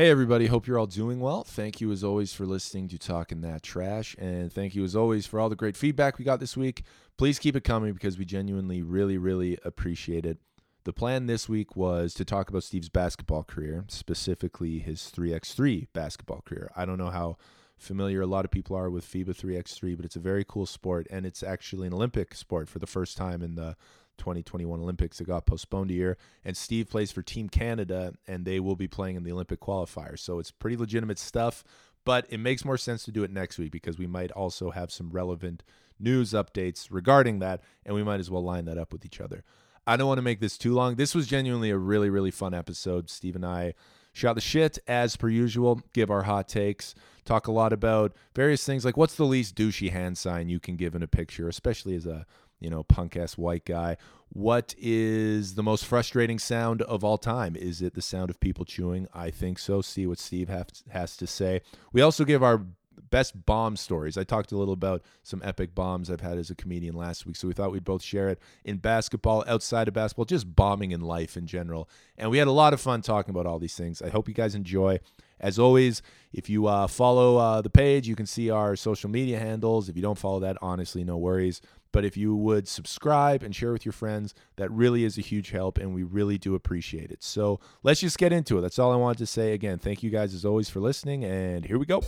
Hey, everybody. Hope you're all doing well. Thank you, as always, for listening to Talking That Trash. And thank you, as always, for all the great feedback we got this week. Please keep it coming because we genuinely, really, really appreciate it. The plan this week was to talk about Steve's basketball career, specifically his 3x3 basketball career. I don't know how familiar a lot of people are with FIBA 3x3, but it's a very cool sport, and it's actually an Olympic sport for the first time in the 2021 Olympics. It got postponed a year, and Steve plays for Team Canada, and they will be playing in the Olympic qualifiers. So it's pretty legitimate stuff, but it makes more sense to do it next week because we might also have some relevant news updates regarding that, and we might as well line that up with each other. I don't want to make this too long. This was genuinely a really, really fun episode. Steve and I shot the shit as per usual, give our hot takes, talk a lot about various things like what's the least douchey hand sign you can give in a picture, especially as a you know, punk ass white guy. What is the most frustrating sound of all time? Is it the sound of people chewing? I think so. See what Steve have, has to say. We also give our best bomb stories. I talked a little about some epic bombs I've had as a comedian last week, so we thought we'd both share it in basketball, outside of basketball, just bombing in life in general. And we had a lot of fun talking about all these things. I hope you guys enjoy. As always, if you uh, follow uh, the page, you can see our social media handles. If you don't follow that, honestly, no worries. But if you would subscribe and share with your friends, that really is a huge help, and we really do appreciate it. So let's just get into it. That's all I wanted to say. Again, thank you guys as always for listening, and here we go.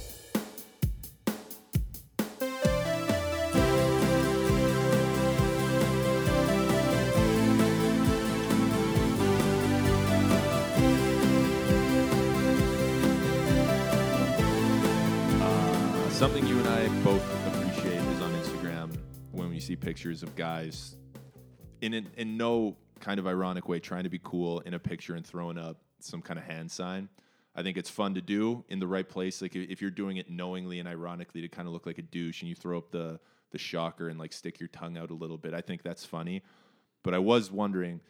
See pictures of guys in an, in no kind of ironic way trying to be cool in a picture and throwing up some kind of hand sign. I think it's fun to do in the right place. Like if you're doing it knowingly and ironically to kind of look like a douche and you throw up the the shocker and like stick your tongue out a little bit, I think that's funny. But I was wondering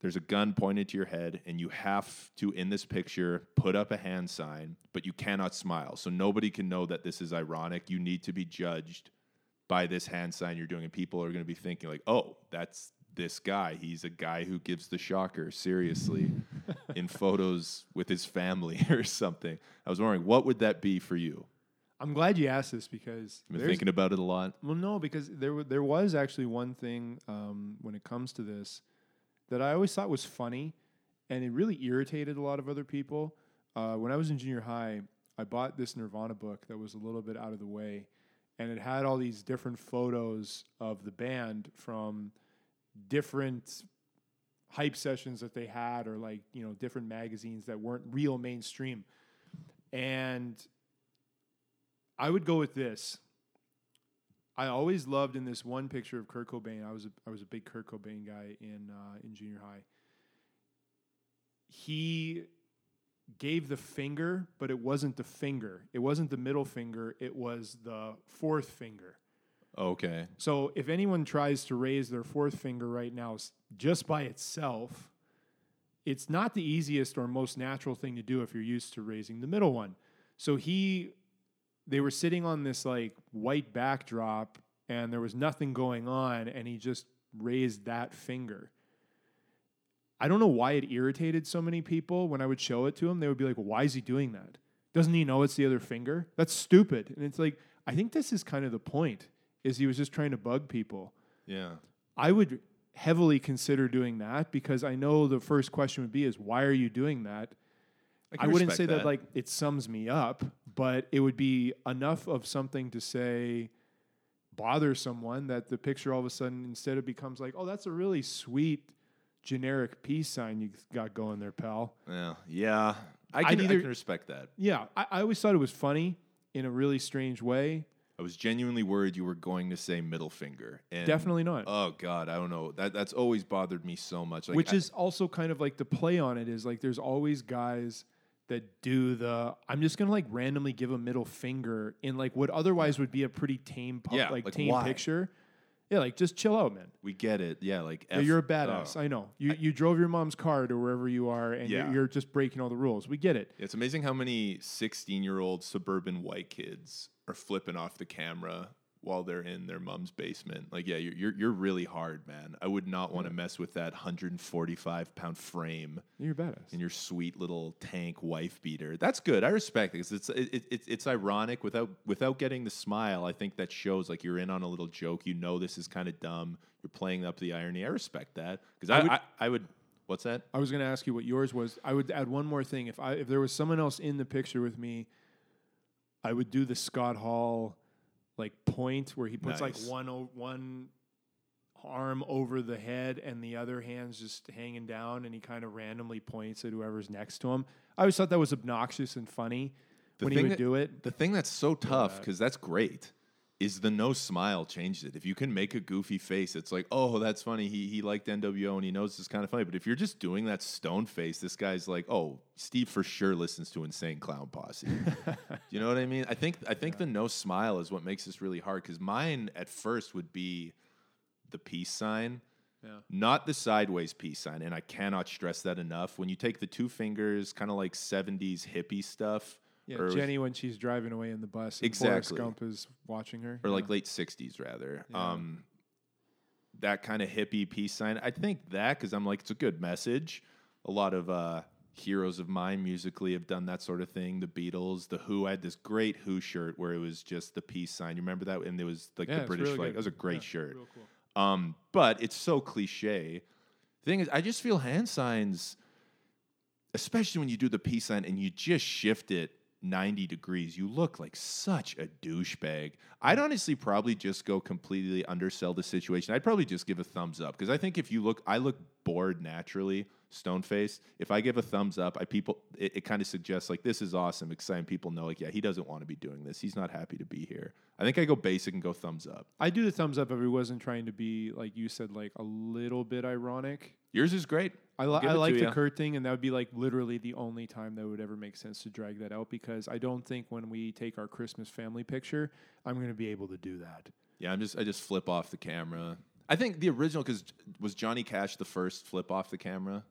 there's a gun pointed to your head and you have to in this picture put up a hand sign but you cannot smile so nobody can know that this is ironic you need to be judged by this hand sign you're doing and people are going to be thinking like oh that's this guy. He's a guy who gives the shocker seriously in photos with his family or something. I was wondering what would that be for you? I'm glad you asked this because i've been thinking about it a lot? Well, no, because there there was actually one thing um, when it comes to this that I always thought was funny, and it really irritated a lot of other people. Uh, when I was in junior high, I bought this Nirvana book that was a little bit out of the way, and it had all these different photos of the band from different hype sessions that they had, or like you know different magazines that weren't real mainstream, and I would go with this. I always loved in this one picture of Kurt Cobain. I was a, I was a big Kurt Cobain guy in uh, in junior high. He gave the finger, but it wasn't the finger. It wasn't the middle finger. It was the fourth finger. okay So if anyone tries to raise their fourth finger right now just by itself, it's not the easiest or most natural thing to do if you're used to raising the middle one. So he they were sitting on this like white backdrop and there was nothing going on and he just raised that finger. I don't know why it irritated so many people when I would show it to them. They would be like, "Why is he doing that? Doesn't he know it's the other finger? That's stupid." And it's like, I think this is kind of the point is he was just trying to bug people. yeah I would heavily consider doing that because I know the first question would be is why are you doing that? I, can wouldn't say that. like it sums me up, but it would be enough of something to say bother someone that the picture all of a sudden instead it becomes like, oh, that's a really sweet generic peace sign you got going there, pal. yeah yeah i I'd can, I can respect that Yeah, I, I always thought it was funny in a really strange way. I was genuinely worried you were going to say middle finger. And Definitely not. Oh God, I don't know. That that's always bothered me so much. Like, Which I- is also kind of like the play on it is like there's always guys that do the I'm just gonna like randomly give a middle finger in like what otherwise would be a pretty tame pu- Yeah, like, like tame why? picture. Yeah, like just chill out, man. we get it. Yeah, like Yeah, F- you're a badass. oh. I know. You you drove your mom's car to wherever you are, and Yeah. you're, you're just breaking all the rules. We get it. It's amazing how many 16 year old suburban white kids are flipping off the camera while they're in their mom's basement. Like, yeah, you're you're, you're really hard, man. I would not want to mess with that 145 pound frame You're badass. in your sweet little tank wife beater. That's good. I respect it 'cause it's it, it, it's it's ironic without without getting the smile. I think that shows like you're in on a little joke. You know this is kind of dumb. You're playing up the irony. I respect that because I, I would- I I would. What's that? I was going to ask you what yours was. I would add one more thing. If I if there was someone else in the picture with me, I would do the Scott Hall like point where he puts Nice. like one o- one arm over the head and the other hand's just hanging down and he kind of randomly points at whoever's next to him. I always thought that was obnoxious and funny when he thing would that- do it. The thing that's so tough because that's great is the no smile changed it. If you can make a goofy face, it's like, oh, that's funny. He he liked NWO and he knows it's kind of funny. But if you're just doing that stone face, this guy's like, oh, Steve for sure listens to Insane Clown Posse. you know what I mean? I think I think the no smile is what makes this really hard because mine at first would be the peace sign. Yeah. Not the sideways peace sign, and I cannot stress that enough. When you take the two fingers, kind of like '70s hippie stuff, Yeah, or- Jenny when she's driving away in the bus. And Forrest Exactly. Gump is watching her. or Yeah. like late 60s rather Yeah. um that kind of hippie peace sign i think that because i'm like it's a good message a lot of uh heroes of mine musically have done that sort of thing the beatles the who I had this great who shirt where it was just the peace sign you remember that and it was like Yeah, the british really flag good. that was a great Yeah, shirt cool. um but it's so cliche thing is i just feel hand signs especially when you do the peace sign and you just shift it 90 degrees, you look like such a douchebag. I'd honestly probably just go completely undersell the situation. I'd probably just give a thumbs up because I think if you look, I look bored naturally, stone faced. If I give a thumbs up, I people it, it kind of suggests like this is awesome, exciting. People know like yeah, he doesn't want to be doing this. He's not happy to be here. I think I go basic and go thumbs up. I do the thumbs up if it wasn't trying to be like you said, like a little bit ironic. Yours is great. I, li- I like the ya. Kurt thing, and that would be like literally the only time that would ever make sense to drag that out because I don't think when we take our Christmas family picture, I'm going to be able to do that. Yeah, I'm just I just flip off the camera. I think the original because was Johnny Cash the first flip off the camera.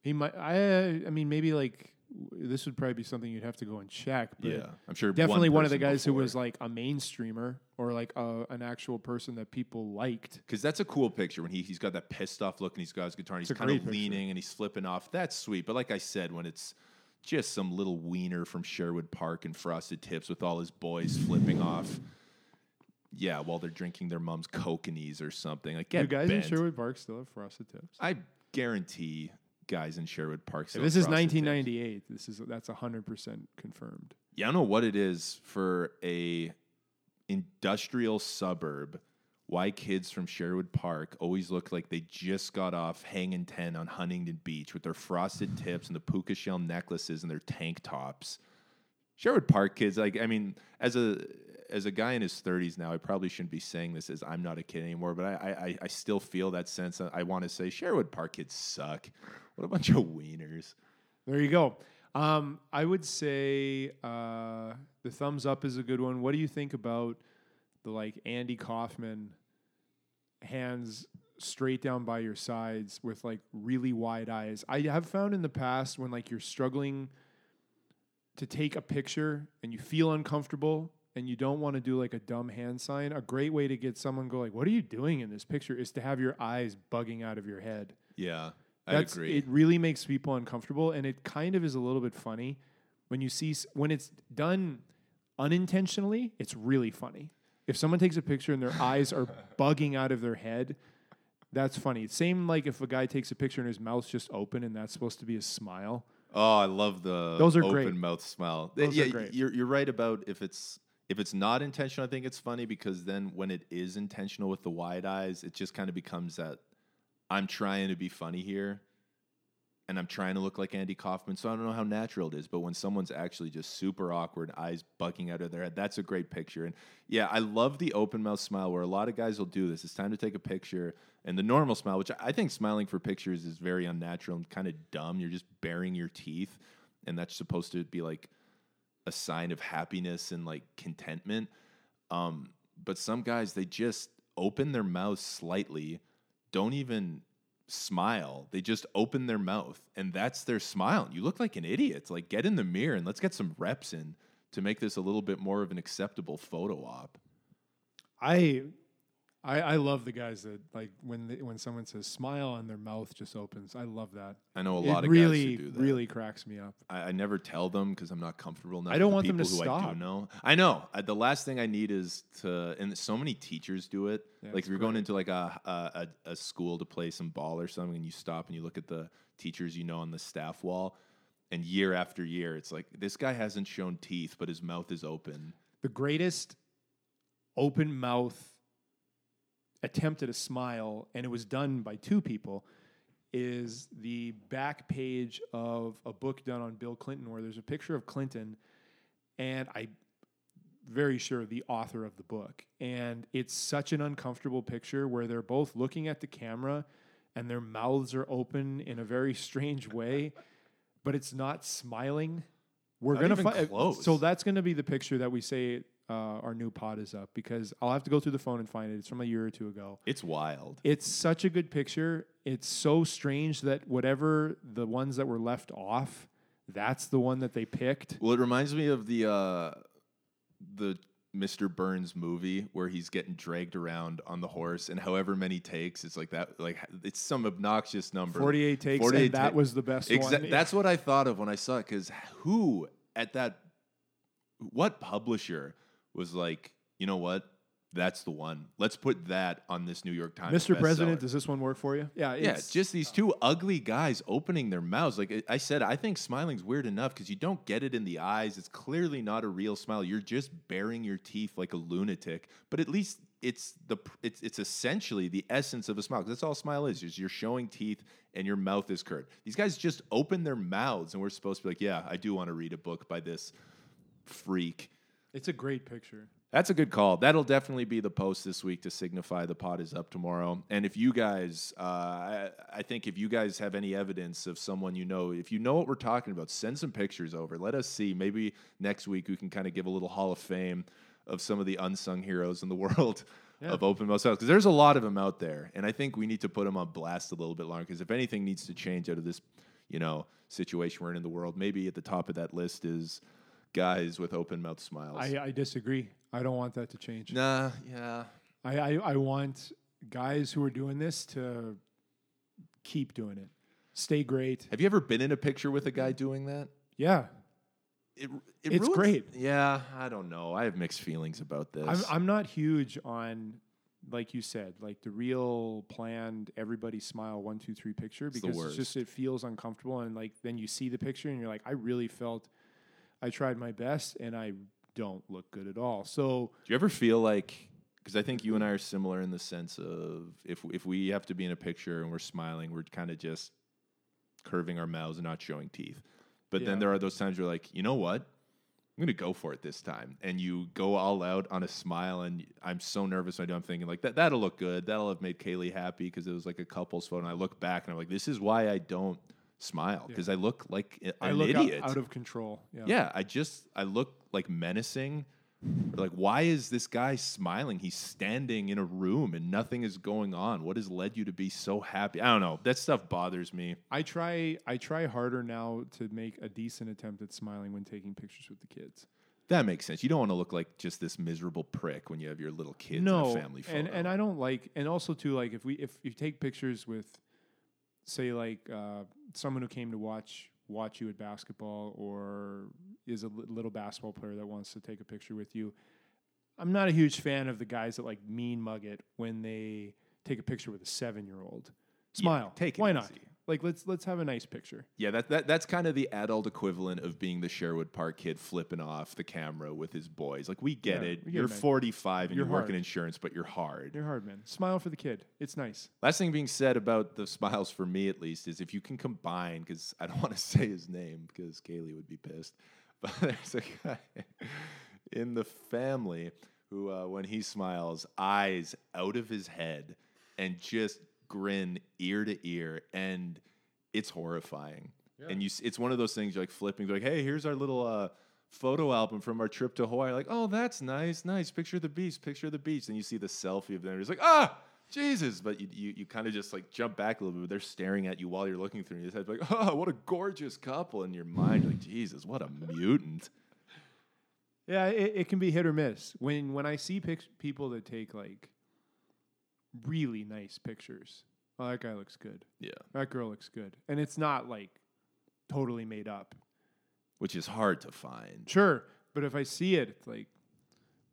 He might. I. I mean, maybe like this would probably be something you'd have to go and check. But Yeah, I'm sure. definitely one, of the guys who was like a mainstreamer or like a, an actual person that people liked. Because that's a cool picture when he, he's got that pissed off look and he's got his guitar and It's he's kind of picture. leaning and he's flipping off. That's sweet. But like I said, when it's just some little wiener from Sherwood Park and Frosted Tips with all his boys flipping off, yeah, while they're drinking their mom's kokanees or something. Like, Do get guys bent. in Sherwood Park still have frosted tips? I guarantee guys in Sherwood Park. If this is 1998. This is that's 100 percent confirmed. Yeah, I don't know what it is for a industrial suburb. Why kids from Sherwood Park always look like they just got off hanging ten on Huntington Beach with their frosted tips and the puka shell necklaces and their tank tops. Sherwood Park kids, like I mean, as a as a guy in his thirties now, I probably shouldn't be saying this as I'm not a kid anymore, but I I, I still feel that sense. I want to say Sherwood Park kids suck. What a bunch of wieners. There you go. Um, I would say uh, the thumbs up is a good one. What do you think about the like Andy Kaufman hands straight down by your sides with like really wide eyes? I have found in the past when like you're struggling to take a picture and you feel uncomfortable and you don't want to do like a dumb hand sign, a great way to get someone go like, "What are you doing in this picture?" is to have your eyes bugging out of your head. Yeah, I That's, agree. It really makes people uncomfortable, and it kind of is a little bit funny when you see when it's done unintentionally. It's really funny. If someone takes a picture and their eyes are bugging out of their head, that's funny. Same like if a guy takes a picture and his mouth's just open and that's supposed to be a smile. Oh, I love the Those are open great. mouth smile. Those yeah, are great. You're you're right about if it's if it's not intentional. I think it's funny because then when it is intentional with the wide eyes, it just kind of becomes that I'm trying to be funny here, and I'm trying to look like Andy Kaufman. So I don't know how natural it is, but when someone's actually just super awkward, eyes bucking out of their head, that's a great picture. And yeah, I love the open mouth smile where a lot of guys will do this. It's time to take a picture. And the normal smile, which I think smiling for pictures is very unnatural and kind of dumb. You're just baring your teeth, and that's supposed to be like a sign of happiness and like contentment. Um, but some guys, they just open their mouth slightly, don't even smile. They just open their mouth, and that's their smile. You look like an idiot. Like, get in the mirror and let's get some reps in to make this a little bit more of an acceptable photo op. I, I, I love the guys that like when they, when someone says smile and their mouth just opens. I love that. I know a it lot of really, guys who do that. really cracks me up. I, I never tell them because I'm not comfortable enough. I don't want them to who I stop. do know. I know. I, the last thing I need is to, and so many teachers do it. Yeah, like if you're going into like a, a a a school to play some ball or something, and you stop and you look at the teachers you know on the staff wall, and year after year, it's like this guy hasn't shown teeth, but his mouth is open. The greatest open mouth attempt at a smile, and it was done by two people, is the back page of a book done on Bill Clinton, where there's a picture of Clinton, and I very sure the author of the book. And it's such an uncomfortable picture where they're both looking at the camera and their mouths are open in a very strange way, but it's not smiling. We're Not gonna find so that's gonna be the picture that we say uh, our new pod is up because I'll have to go through the phone and find it. It's from a year or two ago. It's wild. It's such a good picture. It's so strange that whatever the ones that were left off, that's the one that they picked. Well, it reminds me of the uh, the Mr. Burns movie where he's getting dragged around on the horse, and however many takes, it's like that. Like it's some obnoxious number. 48 takes, 48 and that was the best Exa- one. That's what I thought of when I saw it. Because who at that, what publisher was like, you know what? That's the one. Let's put that on this New York Times. Mr. President, does this one work for you? Yeah, Yeah, it's just these two ugly guys opening their mouths. Like I- I said, I think smiling's weird enough because you don't get it in the eyes. It's clearly not a real smile. You're just baring your teeth like a lunatic. But at least it's the pr- it's it's essentially the essence of a smile. 'cause that's all a smile is. Is you're showing teeth and your mouth is curved. These guys just open their mouths, and we're supposed to be like, yeah, I do want to read a book by this freak. It's a great picture. That's a good call. That'll definitely be the post this week to signify the pod is up tomorrow. And if you guys, uh, I, I think if you guys have any evidence of someone you know, if you know what we're talking about, send some pictures over. Let us see. Maybe next week we can kind of give a little Hall of Fame of some of the unsung heroes in the world Yeah. of open mouth because there's a lot of them out there, and I think we need to put them on blast a little bit longer. Because if anything needs to change out of this, you know, situation we're in in the world, maybe at the top of that list is guys with open mouth smiles. I, I disagree. I don't want that to change. Nah, yeah. I, I, I want guys who are doing this to keep doing it. Stay great. Have you ever been in a picture with a guy doing that? Yeah. It, it It's ruins- great. Yeah, I don't know. I have mixed feelings about this. I'm, I'm not huge on, like you said, like the real planned everybody smile one two three picture the because it's just it feels uncomfortable and like then you see the picture and you're like I really felt I tried my best and I don't look good at all. So Do you ever feel like? Because I think you and I are similar in the sense of if if we have to be in a picture and we're smiling, we're kind of just curving our mouths and not showing teeth. But Yeah. then there are those times where you're like, you know what? I'm gonna go for it this time, and you go all out on a smile. And I'm so nervous. when I do. I'm thinking like that. That'll look good. That'll have made Kaylee happy because it was like a couple's photo. And I look back and I'm like, this is why I don't smile because I look like i- I look out, idiot. out of control. Yeah. Yeah, I just I look like menacing. Like, why is this guy smiling? He's standing in a room and nothing is going on. What has led you to be so happy? I don't know. That stuff bothers me. I try I try harder now to make a decent attempt at smiling when taking pictures with the kids. That makes sense. You don't want to look like just this miserable prick when you have your little kids no, in a family photo. and and I don't like and also too like if we if you take pictures with say like uh, someone who came to watch watch you at basketball or is a little basketball player that wants to take a picture with you. I'm not a huge fan of the guys that like mean mug it when they take a picture with a seven year old. Smile. take it Why not? Like let's let's have a nice picture. yeah, that, that that's kind of the adult equivalent of being the Sherwood Park kid flipping off the camera with his boys. Like we get Yeah, it. we get you're it, 45 and You're you work in insurance, but you're hard. You're hard, man. Smile for the kid. It's nice. Last thing being said about the smiles for me, at least, is if you can combine, because I don't want to say his name because Kaylee would be pissed, but there's a guy in the family who, uh, when he smiles, eyes out of his head and just grin ear to ear, and it's horrifying. And you, it's one of those things you're like flipping, like, hey, here's our little uh, photo album from our trip to Hawaii. Like, oh, that's nice, nice. Picture of the beach, picture of the beach. Then you see the selfie of them. It's like, ah, Jesus. But you, you, you kind of just like jump back a little bit. They're staring at you while you're looking through. And you just have to be like, oh, what a gorgeous couple. In your mind, like, Jesus, what a mutant. Yeah, it, it can be hit or miss. When when I see pic- people that take like really nice pictures, oh, that guy looks good. Yeah. That girl looks good, and it's not like totally made up. Which is hard to find. Sure, but if I see it, it's like,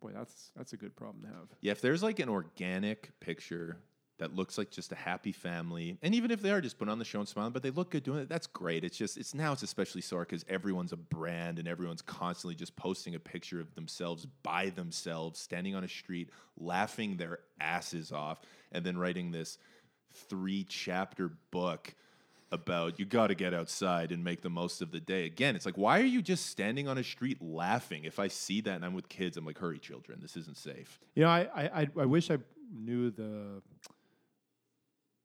boy, that's that's a good problem to have. Yeah, if there's like an organic picture that looks like just a happy family, and even if they are just put on the show and smiling, but they look good doing it, that's great. It's just it's now it's especially sore because everyone's a brand and everyone's constantly just posting a picture of themselves by themselves, standing on a street, laughing their asses off, and then writing this three chapter book about you got to get outside and make the most of the day. Again, it's like, why are you just standing on a street laughing? If I see that and I'm with kids, I'm like, hurry, children, this isn't safe. You know, I I, I, I wish I knew the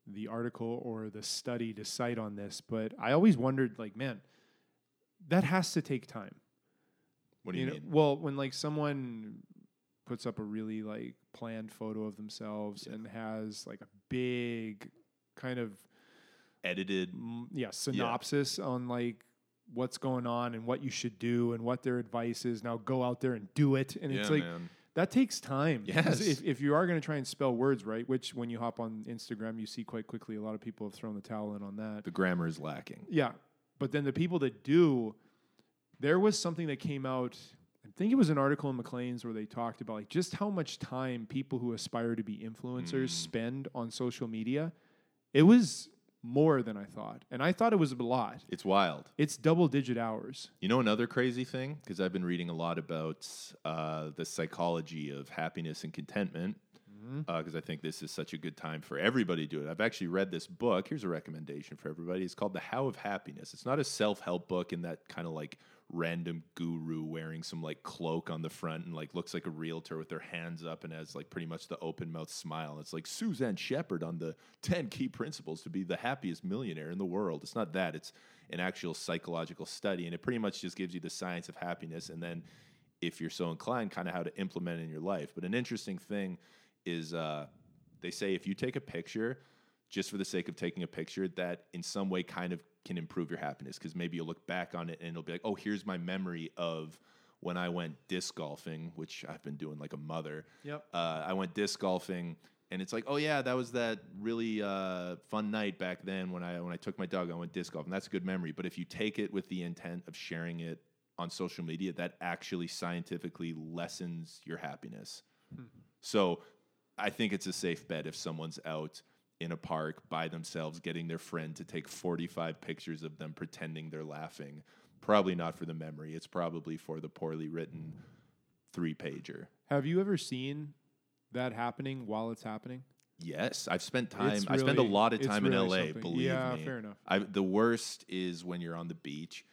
the article or the study to cite on this, but I always wondered, like, man, that has to take time. What do you, know, mean? well, when like someone puts up a really like planned photo of themselves Yeah. and has like a big kind of Edited. mm, yeah synopsis on like what's going on and what you should do and what their advice is. Now go out there and do it, and it's like man. that takes time. Yes. If, if you are going to try and spell words right, which when you hop on Instagram, you see quite quickly, a lot of people have thrown the towel in on that. the grammar is lacking. Yeah. But then the people that do, there was something that came out. I think it was an article in Maclean's where they talked about like just how much time people who aspire to be influencers Mm. spend on social media. It was more than I thought. And I thought it was a lot. It's wild. It's double digit hours. You know another crazy thing because I've been reading a lot about uh, the psychology of happiness and contentment because I think this is such a good time for everybody to do it. I've actually read this book. Here's a recommendation for everybody. It's called The How of Happiness. It's not a self help book in that kind of like random guru wearing some like cloak on the front and like looks like a realtor with their hands up and has like pretty much the open mouth smile. It's like Suzanne Shepard on the 10 key principles to be the happiest millionaire in the world. It's not that. It's an actual psychological study and it pretty much just gives you the science of happiness and then if you're so inclined kind of how to implement in your life. But an interesting thing is uh, they say if you take a picture just for the sake of taking a picture, that in some way kind of can improve your happiness because maybe you'll look back on it and it'll be like, oh, here's my memory of when I went disc golfing, which I've been doing like a mother. Yep. Uh, I went disc golfing. And it's like, oh yeah, that was that really uh, fun night back then when I when I took my dog. I went disc golfing. That's a good memory. But if you take it with the intent of sharing it on social media, that actually scientifically lessens your happiness. So I think it's a safe bet if someone's out in a park by themselves getting their friend to take 45 pictures of them pretending they're laughing. Probably not for the memory. It's probably for the poorly written three pager. Have you ever seen that happening while it's happening? Yes, I've spent time. It's I spend a lot of time in LA. something. Believe Yeah, me. fair enough. I, the worst is when you're on the beach,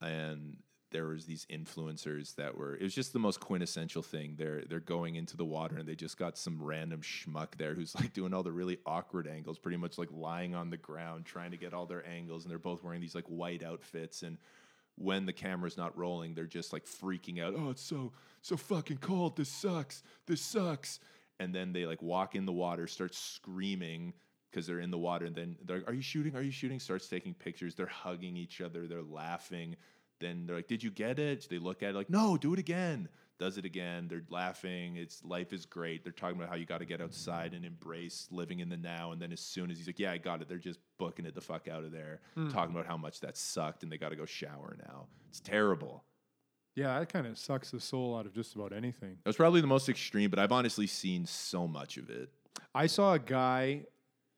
and there was these influencers that were. It was just the most quintessential thing. They're they're going into the water, and they just got some random schmuck there who's like doing all the really awkward angles, pretty much like lying on the ground trying to get all their angles, and they're both wearing these like white outfits and. When the camera's not rolling, they're just like freaking out. Oh, it's so so fucking cold. This sucks. This sucks and then they like walk in the water, start screaming because they're in the water, and then they're like, "Are you shooting? Are you shooting?" Starts taking pictures. They're hugging each other. They're laughing. Then they're like, "Did you get it?" They look at it like, "No, do it again." Does it again. They're laughing. It's life is great. They're talking about how you got to get outside and embrace living in the now. And then as soon as he's like, "Yeah, I got it," they're just booking it the fuck out of there, talking about how much that sucked, and they got to go shower now. It's terrible. Yeah, that kind of sucks the soul out of just about anything. That was probably the most extreme, but I've honestly seen so much of it. I saw a guy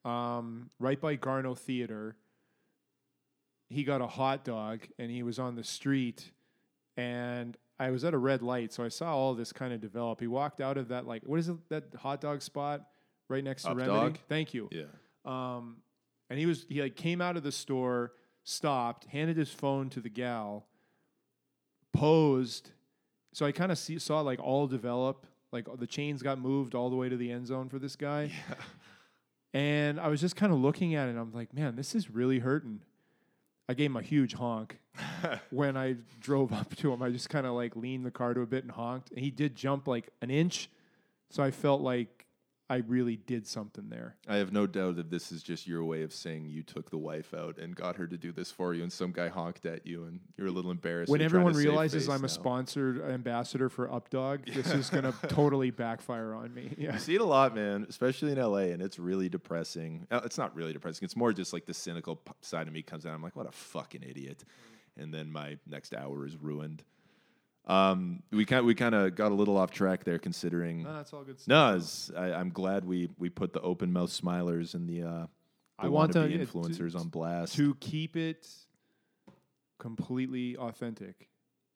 um, right by Garneau Theater. He got a hot dog and he was on the street, and I was at a red light, so I saw all this kind of develop. He walked out of that like what is it that hot dog spot right next to Up Remedy? Dog? Thank you. Yeah. Um, and he was he like came out of the store, stopped, handed his phone to the gal, posed. So I kind of see, saw like all develop. Like the chains got moved all the way to the end zone for this guy. Yeah. And I was just kind of looking at it I'm like, man, this is really hurting. I gave him a huge honk when I drove up to him. I just kind of like leaned the car to a bit and honked. And he did jump like an inch. So I felt like I really did something there. I have no doubt that this is just your way of saying you took the wife out and got her to do this for you, and some guy honked at you, and you're a little embarrassed. When everyone realizes I'm now. a sponsored ambassador for Updog, this is gonna totally backfire on me. Yeah. You see it a lot, man, especially in LA, and it's really depressing. Uh, It's not really depressing. It's more just like the cynical side of me comes out. I'm like, what a fucking idiot, and then my next hour is ruined. Um, we kind we kind of got a little off track there, considering. No, that's all good stuff. No, I, I'm glad we we put the open mouth smilers and the uh, the I want to- it- to- influencers on blast. to keep it completely authentic.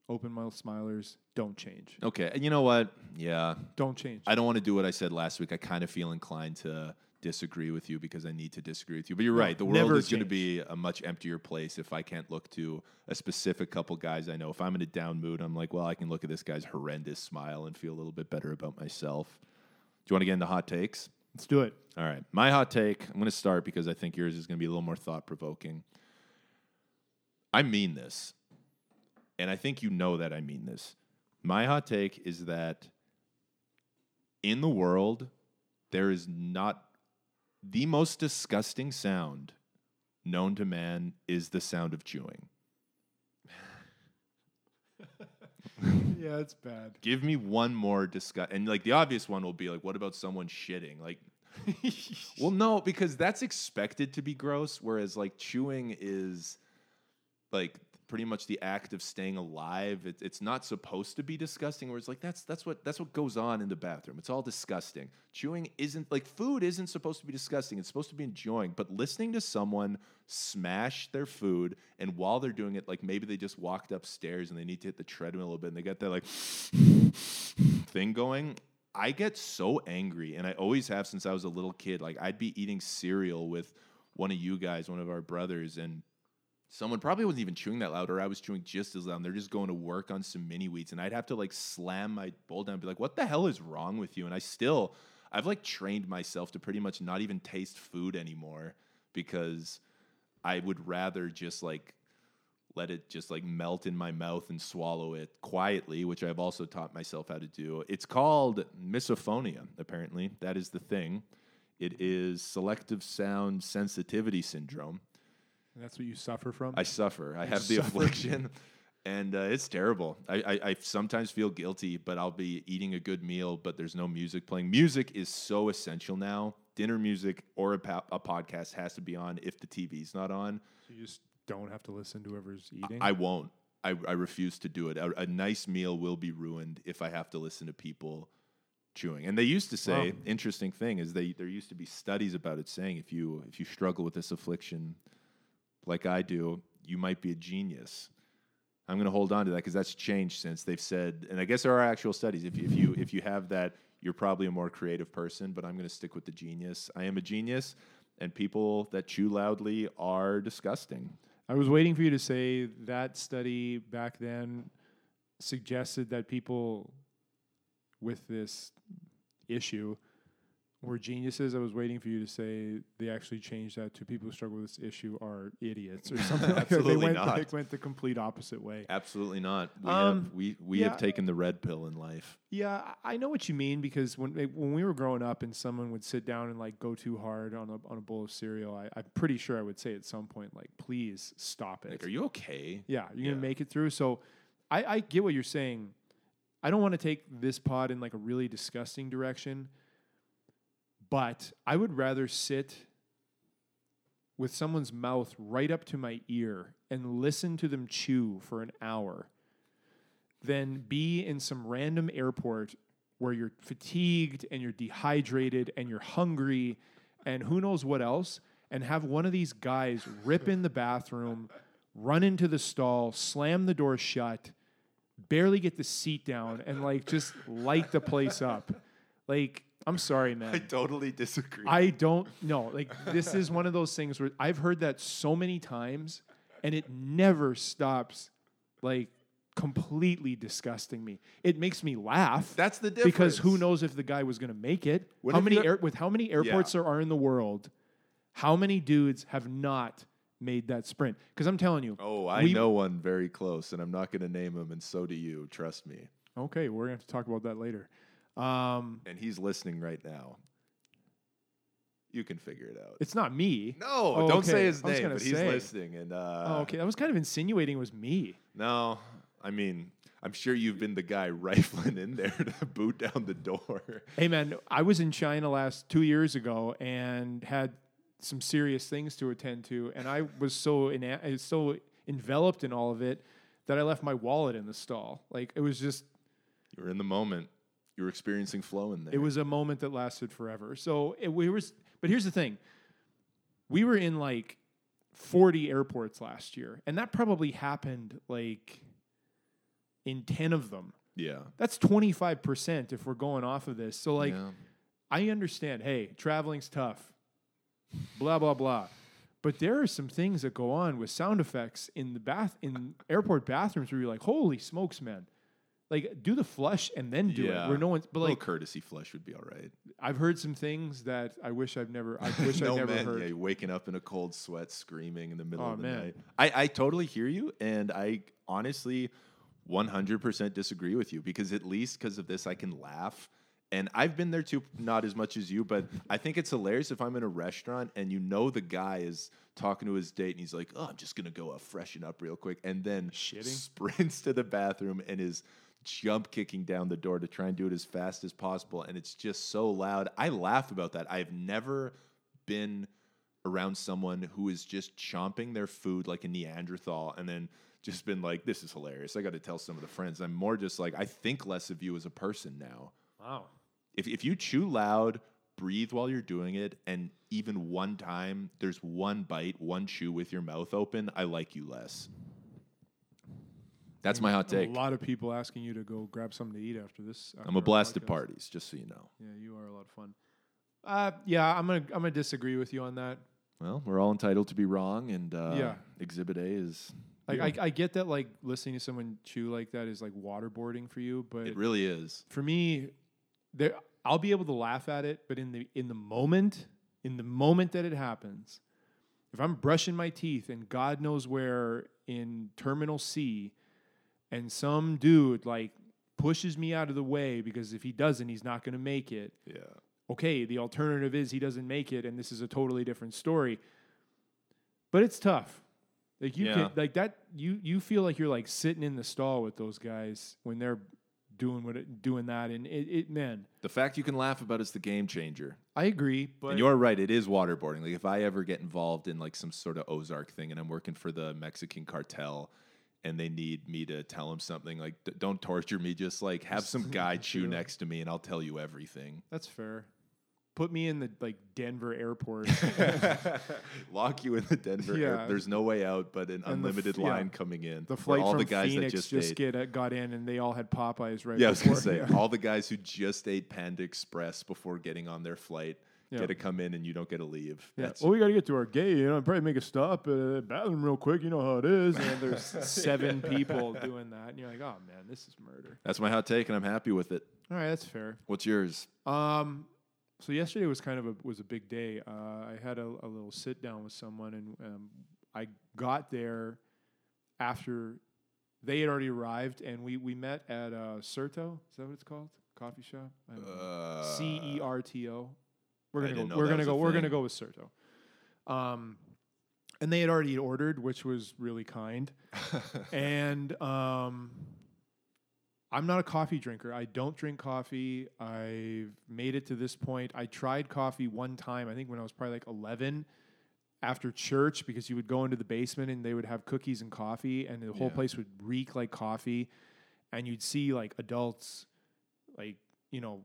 Open mouth smilers don't change. Okay, and you know what? Yeah, Don't change. I don't want to do what I said last week. I kind of feel inclined to disagree with you because I need to disagree with you. But you're right. The world never is going to be a much emptier place if I can't look to a specific couple guys I know. If I'm in a down mood, I'm like, well, I can look at this guy's horrendous smile and feel a little bit better about myself. Do you want to get into hot takes? Let's do it. All right. My hot take, I'm going to start because I think yours is going to be a little more thought provoking. I mean this. And I think you know that I mean this. My hot take is that in the world, there is not the most disgusting sound known to man is the sound of chewing. Yeah, it's bad. Give me one more disgust. And like the obvious one will be like, what about someone shitting? Like, well, no, because that's expected to be gross. Whereas like chewing is like pretty much the act of staying alive. It, it's not supposed to be disgusting. Where it's like that's that's what that's what goes on in the bathroom. It's all disgusting. Chewing isn't like food isn't supposed to be disgusting. It's supposed to be enjoying. But listening to someone smash their food and while they're doing it, like maybe they just walked upstairs and they need to hit the treadmill a little bit and they got that like thing going. I get so angry, and I always have since I was a little kid. Like I'd be eating cereal with one of you guys, one of our brothers, and someone probably wasn't even chewing that loud, or I was chewing just as loud. They're just going to work on some mini wheats, and I'd have to like slam my bowl down and be like, "What the hell is wrong with you?" And I still, I've like trained myself to pretty much not even taste food anymore because I would rather just like let it just like melt in my mouth and swallow it quietly, which I've also taught myself how to do. It's called misophonia, apparently. That is the thing. It is selective sound sensitivity syndrome. That's what you suffer from. I suffer. I You have the suffer. affliction, and uh, it's terrible. I, I, I sometimes feel guilty, but I'll be eating a good meal, but there's no music playing. Music is so essential now. Dinner music or a, po- a podcast has to be on if the TV's not on. So you just don't have to listen to whoever's eating. I won't. I, I refuse to do it. A, a nice meal will be ruined if I have to listen to people chewing. And they used to say, Wow. interesting thing is they there used to be studies about it saying if you if you struggle with this affliction like I do, you might be a genius. I'm going to hold on to that because that's changed since they've said, and I guess there are actual studies. If you, if you if you have that, you're probably a more creative person. But I'm going to stick with the genius. I am a genius, and people that chew loudly are disgusting. I was waiting for you to say that study back then suggested that people with this issue were geniuses. I was waiting for you to say they actually changed that to people who struggle with this issue are idiots or something like that. They Absolutely went, not. They went the complete opposite way. Absolutely not. We Um, have we we yeah. have taken the red pill in life. Yeah, I know what you mean because when eh, when we were growing up and someone would sit down and like go too hard on a on a bowl of cereal, I, I'm pretty sure I would say at some point like, please stop it. Like, are you okay? Yeah, you're Yeah. gonna make it through. So I, I get what you're saying. I don't want to take this pod in like a really disgusting direction, but I would rather sit with someone's mouth right up to my ear and listen to them chew for an hour than be in some random airport where you're fatigued and you're dehydrated and you're hungry and who knows what else and have one of these guys rip in the bathroom, run into the stall, slam the door shut, barely get the seat down and like just light the place up. Like, I'm sorry, man. I totally disagree. I don't know. Like this is one of those things where I've heard that so many times and it never stops like completely disgusting me. It makes me laugh That's the difference. because who knows if the guy was going to make it. What how many air, with how many airports there are in the world? How many dudes have not made that sprint? Cuz I'm telling you. Oh, I we- know one very close, and I'm not going to name him, and so do you. Trust me. Okay, we're going to have to talk about that later. Um And he's listening right now. You can figure it out. It's not me. no, Oh, don't okay. say his I name, but he's say. listening. And uh, oh, okay. That was kind of insinuating it was me. No, I mean, I'm sure you've been the guy rifling in there to boot down the door. Hey man, I was in China last two years ago and had some serious things to attend to, and I was so in, so enveloped in all of it that I left my wallet in the stall. Like it was just You were in the moment. You were experiencing flow in there. it was a moment that lasted forever. So it we was, but here's the thing: we were in like 40 airports last year, and that probably happened like in 10 of them. yeah. That's 25% if we're going off of this. So like. yeah. I understand, hey, traveling's tough, blah, blah, blah. But there are some things that go on with sound effects in the bath in airport bathrooms where you're like, holy smokes, man. Like do the flush and then do Yeah. it. Where no one's but a like courtesy flush would be all right. I've heard some things that I wish I've never I wish no I'd never man, heard. yeah, you're waking up in a cold sweat, screaming in the middle Oh, of the man. night. I, I totally hear you, and I honestly 100% disagree with you because at least because of this, I can laugh. And I've been there too, not as much as you, but I think it's hilarious if I'm in a restaurant and you know the guy is talking to his date and he's like, "Oh, I'm just gonna go uh, freshen up real quick," and then Shitting? sprints to the bathroom and is jump kicking down the door to try and do it as fast as possible, and it's just so loud. I laugh about that. I've never been around someone who is just chomping their food like a Neanderthal and then just been like, this is hilarious. I got to tell some of the friends. I'm more just like, I think less of you as a person now. Wow. If, if you chew loud, breathe while you're doing it, and even one time there's one bite, one chew with your mouth open, I like you less. That's my hot take. A lot of people asking you to go grab something to eat after this. I'm a blast at parties, just so you know. Yeah, you are a lot of fun. Uh, yeah, I'm gonna I'm gonna disagree with you on that. Well, we're all entitled to be wrong, and uh, Yeah. Exhibit A is. Like I, I get that like listening to someone chew like that is like waterboarding for you, but it really is. for me, there I'll be able to laugh at it, but in the in the moment, in the moment that it happens, if I'm brushing my teeth and God knows where in Terminal C, and some dude like pushes me out of the way because if he doesn't, he's not going to make it. Yeah. Okay, the alternative is he doesn't make it, and this is a totally different story. But it's tough. Like you Yeah. can like that. You you feel like you're like sitting in the stall with those guys when they're doing what it, doing that, and it, it man. The fact you can laugh about is the game changer. I agree, but and you're right, it is waterboarding. Like if I ever get involved in like some sort of Ozark thing and I'm working for the Mexican cartel and they need me to tell them something like "D- don't torture me, just like have some guy chew next to me and I'll tell you everything. that's fair. Put me in the like Denver airport. Lock you in the Denver air. Yeah. There's no way out but an And the f- unlimited yeah. line coming in. the flight all from the guys Phoenix that just, just, ate. get uh, got in, and they all had Popeyes right. Yeah, I was gonna say all the guys who just ate Panda Express before getting on their flight Yeah. get to come in and you don't get to leave. Yeah. That's- Well, we got to get to our gate. You know, probably make a stop at the bathroom real quick. You know how it is. And there's seven people doing that, and you're like, oh man, this is murder. That's my hot take, and I'm happy with it. All right, that's fair. What's yours? Um, so yesterday was kind of a was a big day. Uh, I had a, a little sit down with someone, and um, I got there after they had already arrived, and we we met at uh, Certo. Is that what it's called? Coffee shop. I don't know. Uh, C E R T O. We're gonna go. We're gonna go. We're gonna go with Certo. Um, and they had already ordered, which was really kind. and um, I'm not a coffee drinker. I don't drink coffee. I've made it to this point. I tried coffee one time. I think when I was probably like 11. After church, because you would go into the basement and they would have cookies and coffee, and the whole Yeah. place would reek like coffee. And you'd see like adults, like, you know,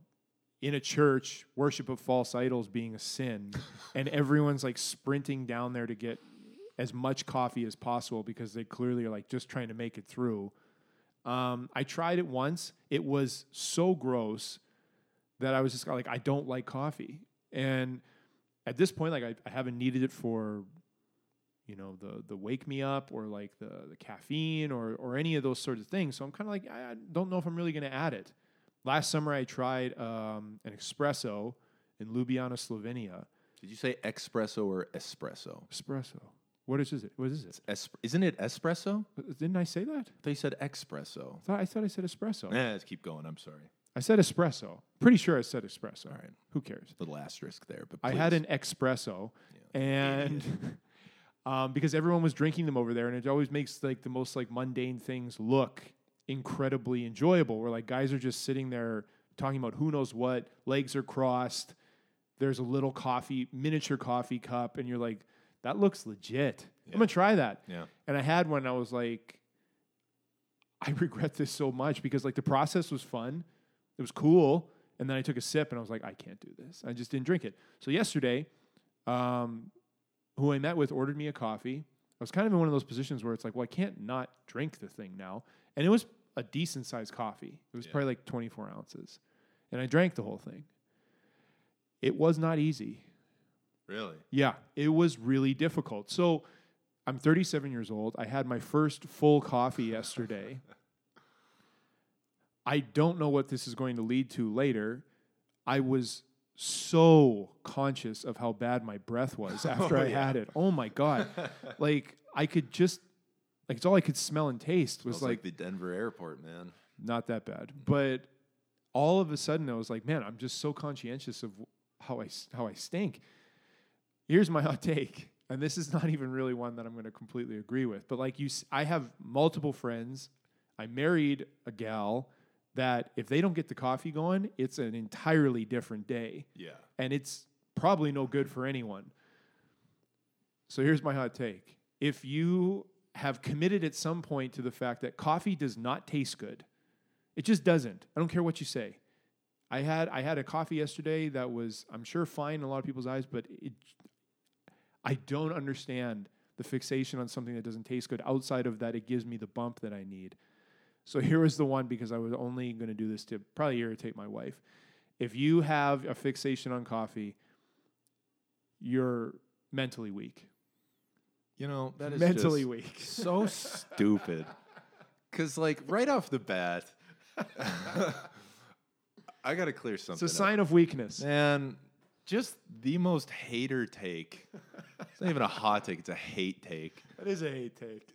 in a church, worship of false idols being a sin, and everyone's like sprinting down there to get as much coffee as possible because they clearly are like just trying to make it through. Um, I tried it once. It was so gross that I was just like, I don't like coffee. And at this point, like I, I haven't needed it for, you know, the the wake me up or like the the caffeine or or any of those sorts of things. So I'm kind of like, I I don't know if I'm really going to add it. Last summer, I tried um, an espresso in Ljubljana, Slovenia. Did you say espresso or espresso? Espresso. What is it? What is it? Es- isn't it espresso? Didn't I say that? They said espresso. I thought I, thought I said espresso. Eh, let's keep going. I'm sorry. I said espresso. Pretty sure I said espresso. All right. Who cares? Little asterisk there, but I had an espresso, and um, because everyone was drinking them over there, and it always makes like the most like mundane things look incredibly enjoyable. Where like guys are just sitting there talking about who knows what, legs are crossed. There's a little coffee, miniature coffee cup, and you're like, that looks legit. I'm gonna try that. Yeah. And I had one. I was like, I regret this so much because like the process was fun, it was cool, and then I took a sip and I was like, I can't do this. I just didn't drink it. So yesterday, um, who I met with ordered me a coffee. I was kind of in one of those positions where it's like, well, I can't not drink the thing now, and it was a decent sized coffee. It was Yeah. probably like 24 ounces, and I drank the whole thing. It was not easy. Really? Yeah, it was really difficult. So I'm 37 years old. I had my first full coffee yesterday. I don't know what this is going to lead to later. I was so conscious of how bad my breath was oh, after Oh, I yeah. had it. Oh my god. like I could just like it's all I could smell and taste was Smells like like the Denver airport, man. not that bad. But all of a sudden, I was like, man, I'm just so conscientious of how I s- how I stink. Here's my hot take, and this is not even really one that I'm going to completely agree with. But like you, s- I have multiple friends. I married a gal that if they don't get the coffee going, it's an entirely different day, Yeah. and it's probably no good for anyone. So here's my hot take: if you have committed at some point to the fact that coffee does not taste good, it just doesn't. I don't care what you say. I had I had a coffee yesterday that was I'm sure fine in a lot of people's eyes, but it I don't understand the fixation on something that doesn't taste good outside of that it gives me the bump that I need. So here was the one because I was only going to do this to probably irritate my wife. If you have a fixation on coffee, you're mentally weak. You know, that is mentally weak. so stupid. Cause like right off the bat, I gotta clear something. It's a up. sign of weakness. And just the most hater take. It's not even a hot take, it's a hate take. That is a hate take.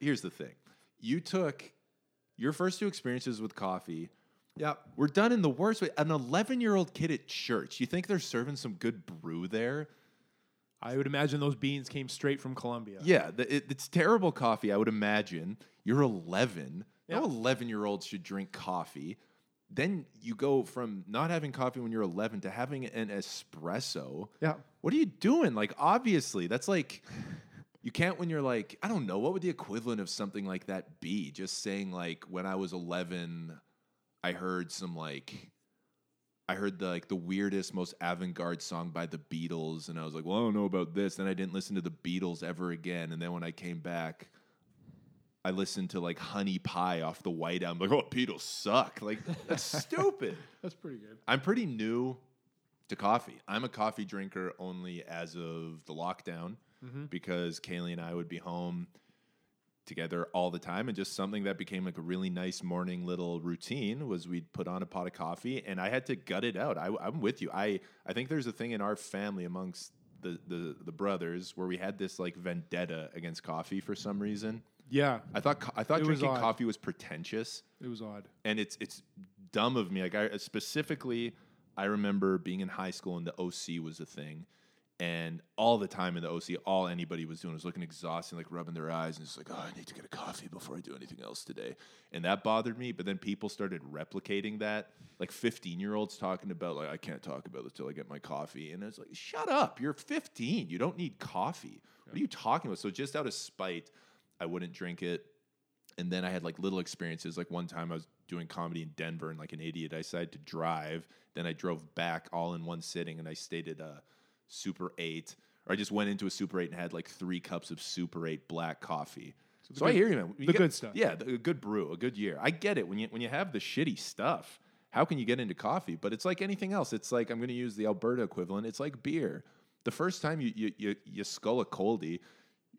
Here's the thing. You took your first two experiences with coffee. Yep. We're done in the worst way. An 11 year old kid at church. You think they're serving some good brew there? I would imagine those beans came straight from Colombia. Yeah, the, it, it's terrible coffee, I would imagine. You're 11. Yeah. No 11 year olds should drink coffee. Then you go from not having coffee when you're 11 to having an espresso. Yeah. What are you doing? Like, obviously, that's like, you can't when you're like, I don't know, what would the equivalent of something like that be? Just saying, like, when I was 11, I heard some, like, I heard the like the weirdest, most avant-garde song by the Beatles, and I was like, "Well, I don't know about this." Then I didn't listen to the Beatles ever again, and then when I came back, I listened to like Honey Pie off the White Album. Like, oh, Beatles suck. Like, that's stupid. That's pretty good. I'm pretty new to coffee. I'm a coffee drinker only as of the lockdown mm-hmm. because Kaylee and I would be home together all the time and just something that became like a really nice morning little routine was we'd put on a pot of coffee and I had to gut it out. I, I'm with you. I, I think there's a thing in our family amongst the, the, the brothers where we had this like vendetta against coffee for some reason. Yeah. I thought co- I thought It drinking odd. coffee was pretentious It was odd. and it's it's dumb of me. Like I specifically, I remember being in high school and the OC was a thing, and all the time in the OC, all anybody was doing was looking exhausted, like rubbing their eyes, and it's like, oh, I need to get a coffee before I do anything else today, and that bothered me. But then people started replicating that, like fifteen year olds talking about like I can't talk about this till I get my coffee, and it's like, shut up, you're fifteen, you don't need coffee. What are you talking about? So just out of spite, I wouldn't drink it. And then I had like little experiences. Like one time I was doing comedy in Denver and like an idiot, I decided to drive. Then I drove back all in one sitting and I stayed at a Super 8. Or I just went into a Super 8 and had like three cups of Super 8 black coffee. So, I good- hear you, man. You the get- good stuff. Yeah, the, a good brew, a good year. I get it. When you when you have the shitty stuff, how can you get into coffee? But it's like anything else. It's like I'm going to use the Alberta equivalent. It's like beer. The first time you you you, you skull a coldie,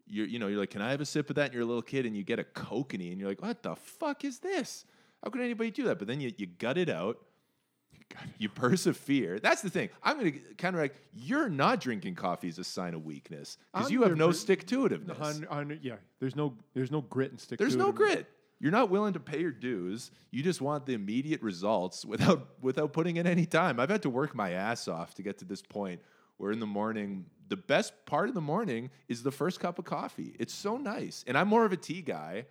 you're you know you're like, can I have a sip of that? And you're a little kid and you get a kokanee and you're like, what the fuck is this? How can anybody do that? But then you you gut it out. You persevere. That's the thing. I'm going to counteract. You're not drinking coffee is a sign of weakness because you have no stick to itiveness. Yeah. There's no there's no grit and stick. There's no grit. You're not willing to pay your dues. You just want the immediate results without without putting in any time. I've had to work my ass off to get to this point where in the morning, the best part of the morning is the first cup of coffee. It's so nice. And I'm more of a tea guy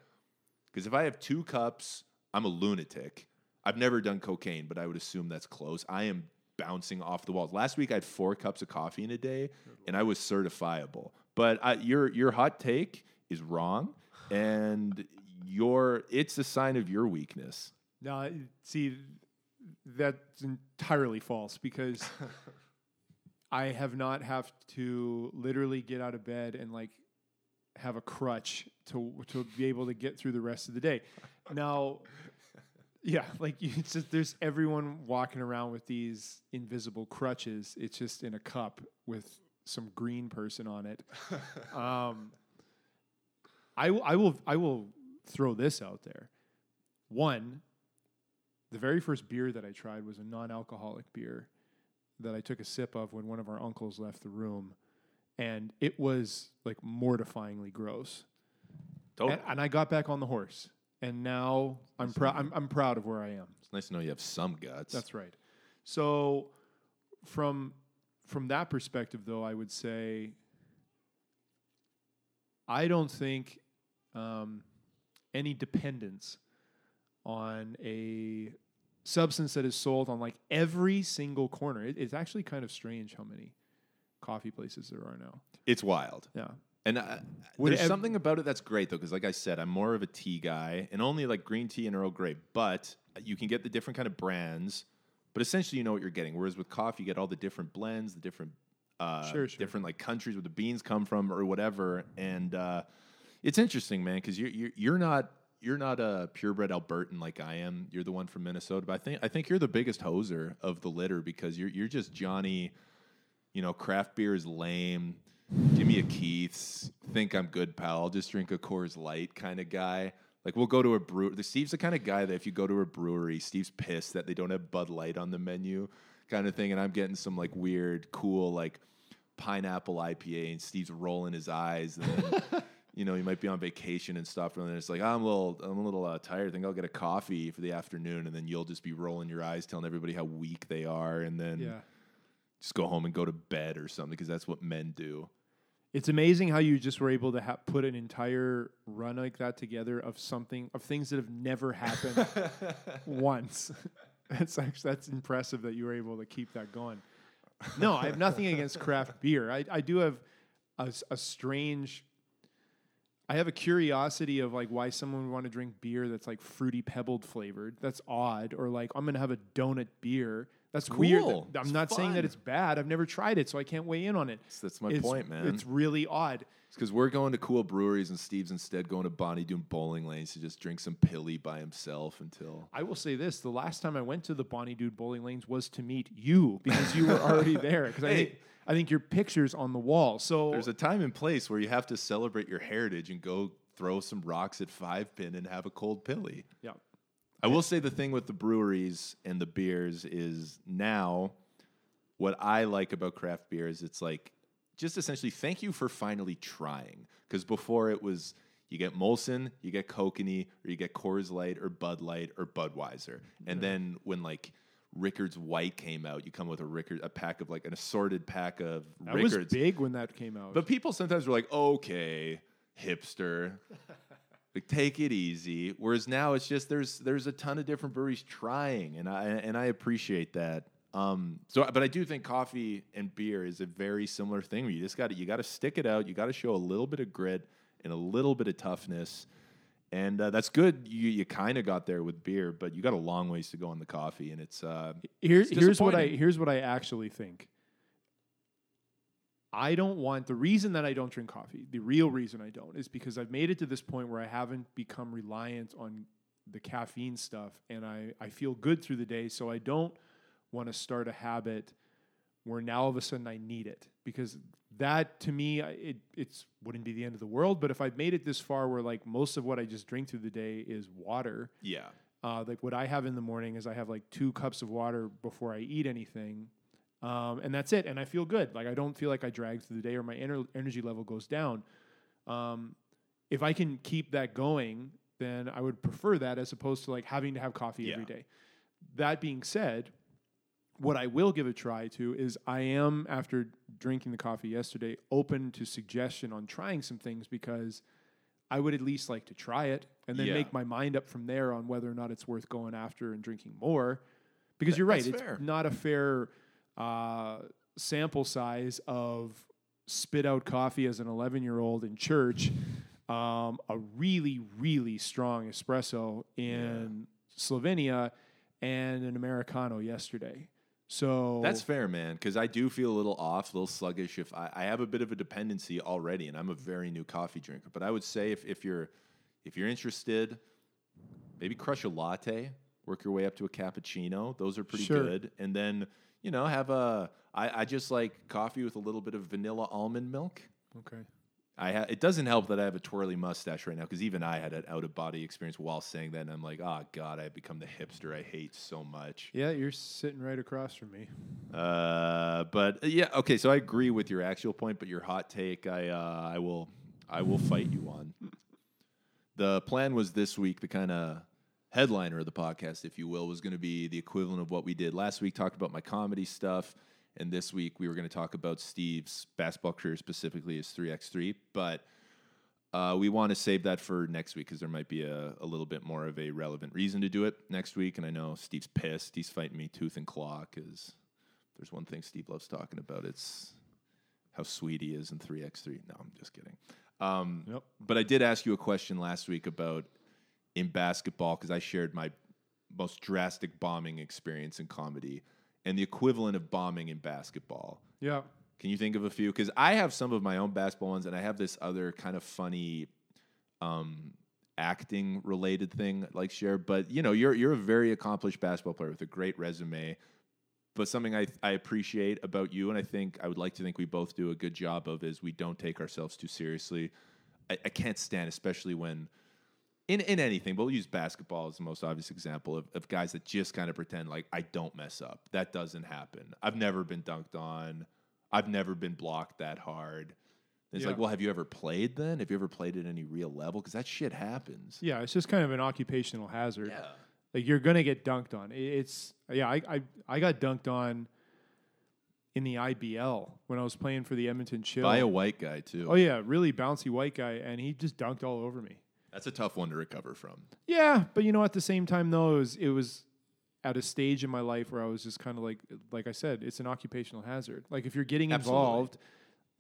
because if I have two cups, I'm a lunatic. I've never done cocaine, but I would assume that's close. I am bouncing off the walls. Last week I had four cups of coffee in a day, and I was certifiable. But I, your your hot take is wrong, and your it's a sign of your weakness. No, see, that's entirely false because I have not have to literally get out of bed and like have a crutch to to be able to get through the rest of the day. Now, yeah, like you, it's just there's everyone walking around with these invisible crutches. It's just in a cup with some green person on it. Um, I, I will I will throw this out there. One, the very first beer that I tried was a non-alcoholic beer that I took a sip of when one of our uncles left the room, and it was like mortifyingly gross. And, and I got back on the horse, and now I'm proud. I'm, I'm proud of where I am. It's nice to know you have some guts. That's right. So, from from that perspective, though, I would say I don't think um, any dependence on a substance that is sold on like every single corner. It, it's actually kind of strange how many coffee places there are now. It's wild. Yeah. And uh, there's ev- something about it that's great though, because like I said, I'm more of a tea guy, and only like green tea and Earl Grey. But you can get the different kind of brands, but essentially you know what you're getting. Whereas with coffee, you get all the different blends, the different, uh, Sure, sure. different like countries where the beans come from or whatever. And uh, it's interesting, man, because you're, you're you're not you're not a purebred Albertan like I am. You're the one from Minnesota, but I think I think you're the biggest hoser of the litter because you're you're just Johnny. You know, craft beer is lame. Give me a Keith's. Think I'm good, pal. I'll just drink a Coors Light kind of guy. Like we'll go to a brew. The Steve's the kind of guy that if you go to a brewery, Steve's pissed that they don't have Bud Light on the menu, kind of thing. And I'm getting some like weird, cool like pineapple IPA, and Steve's rolling his eyes. And then, you know, he might be on vacation and stuff, and then it's like I'm a little, I'm a little uh, tired. I think I'll get a coffee for the afternoon, and then you'll just be rolling your eyes, telling everybody how weak they are, and then Yeah. just go home and go to bed or something because that's what men do. It's amazing how you just were able to ha- put an entire run like that together of something of things that have never happened once. That's actually that's impressive that you were able to keep that going. No, I have nothing against craft beer. I, I do have a strange. I have a curiosity of like why someone would want to drink beer that's like fruity pebbled flavored. That's odd. Or like I'm gonna have a donut beer. That's weird. Cool. I'm It's not saying that it's bad. I've never tried it, so I can't weigh in on it. So that's my It's- point, man. It's really odd. It's because we're going to cool breweries and Steve's instead going to Bonnie Doon bowling lanes to just drink some pilly by himself until. I will say this: the last time I went to the Bonnie Doon Bowling Lanes was to meet you because you were already there. Because I think I think your pictures on the wall. So There's a time and place where you have to celebrate your heritage and go throw some rocks at five pin and have a cold pilly. yeah, I will say the thing with the breweries and the beers is now what I like about craft beer is it's like just essentially thank you for finally trying. Because before it was you get Molson, you get Kokanee, or you get Coors Light or Bud Light or Budweiser. And then when like Rickard's White came out, you come with a Rickard a pack of like an assorted pack of that was Rickards. big when that came out. But people sometimes were like, okay, hipster. like take it easy. Whereas now it's just there's there's a ton of different breweries trying, and I and I appreciate that. Um, so, but I do think coffee and beer is a very similar thing. Where you just got to you got to stick it out. You got to show a little bit of grit and a little bit of toughness, and uh, that's good. You you kind of got there with beer, but you got a long ways to go on the coffee, and it's uh, Here's It's here's what I here's what I actually think. I don't want the reason that I don't drink coffee. The real reason I don't is because I've made it to this point where I haven't become reliant on the caffeine stuff, and I I feel good through the day. So I don't want to start a habit where now all of a sudden I need it because that to me it it's wouldn't be the end of the world. But if I've made it this far where like most of what I just drink through the day is water, yeah. uh, like what I have in the morning is I have like two cups of water before I eat anything, um, and that's it. And I feel good. Like I don't feel like I drag through the day or my ener- energy level goes down. Um, if I can keep that going then I would prefer that as opposed to like having to have coffee every Yeah. day. That being said, what I will give a try to is I am after drinking the coffee yesterday open to suggestion on trying some things because I would at least like to try it and then Yeah. make my mind up from there on whether or not it's worth going after and drinking more. Because you're right, it's fair. not a fair uh, sample size of spit out coffee as an 11 year old in church, um, a really, really strong espresso in Slovenia, and an Americano yesterday. So That's fair, man. Because I do feel a little off, a little sluggish. If I, I have a bit of a dependency already, and I'm a very new coffee drinker. But I would say if, if you're if you're interested, maybe crush a latte, work your way up to a cappuccino. Those are pretty Sure. good. And then you know have a. I, I just like coffee with a little bit of vanilla almond milk. okay. I ha- it doesn't help that I have a twirly mustache right now because even I had an out of body experience while saying that, and I'm like, oh god, I've become the hipster I hate so much. Yeah, you're sitting right across from me. Uh, but uh, yeah, okay. So I agree with your actual point, but your hot take, I uh, I will I will fight you on. The plan was this week, the kind of headliner of the podcast, if you will, was going to be the equivalent of what we did last week. Talked about my comedy stuff, and this week we were going to talk about Steve's basketball career, specifically his three x three. But uh, we want to save that for next week because there might be a, a little bit more of a relevant reason to do it next week. And I know Steve's pissed; he's fighting me tooth and claw because there's one thing Steve loves talking about. It's how sweet he is in 3x3. No, I'm just kidding. Um, Yep. But I did ask you a question last week about in basketball because I shared my most drastic bombing experience in comedy and the equivalent of bombing in basketball. Yeah. Can you think of a few? Because I have some of my own basketball ones, and I have this other kind of funny um, acting related thing like share. But you know, you're you're a very accomplished basketball player with a great resume. But something I I appreciate about you, and I think I would like to think we both do a good job of, is we don't take ourselves too seriously. I, I can't stand, especially when in in anything, but we'll use basketball as the most obvious example of, of guys that just kind of pretend like I don't mess up. That doesn't happen. I've never been dunked on. I've never been blocked that hard. And it's like, well, have you ever played then? Have you ever played at any real level? Because that shit happens. Yeah, it's just kind of an occupational hazard. Yeah. Like you're gonna get dunked on. It's yeah, I I, I got dunked on in the IBL when I was playing for the Edmonton Chill. By a white guy too. oh yeah, really bouncy white guy, and he just dunked all over me. That's a tough one to recover from. Yeah, but you know, at the same time though, it was, it was at a stage in my life where I was just kind of like, like I said, it's an occupational hazard. Like if you're getting Absolutely. involved,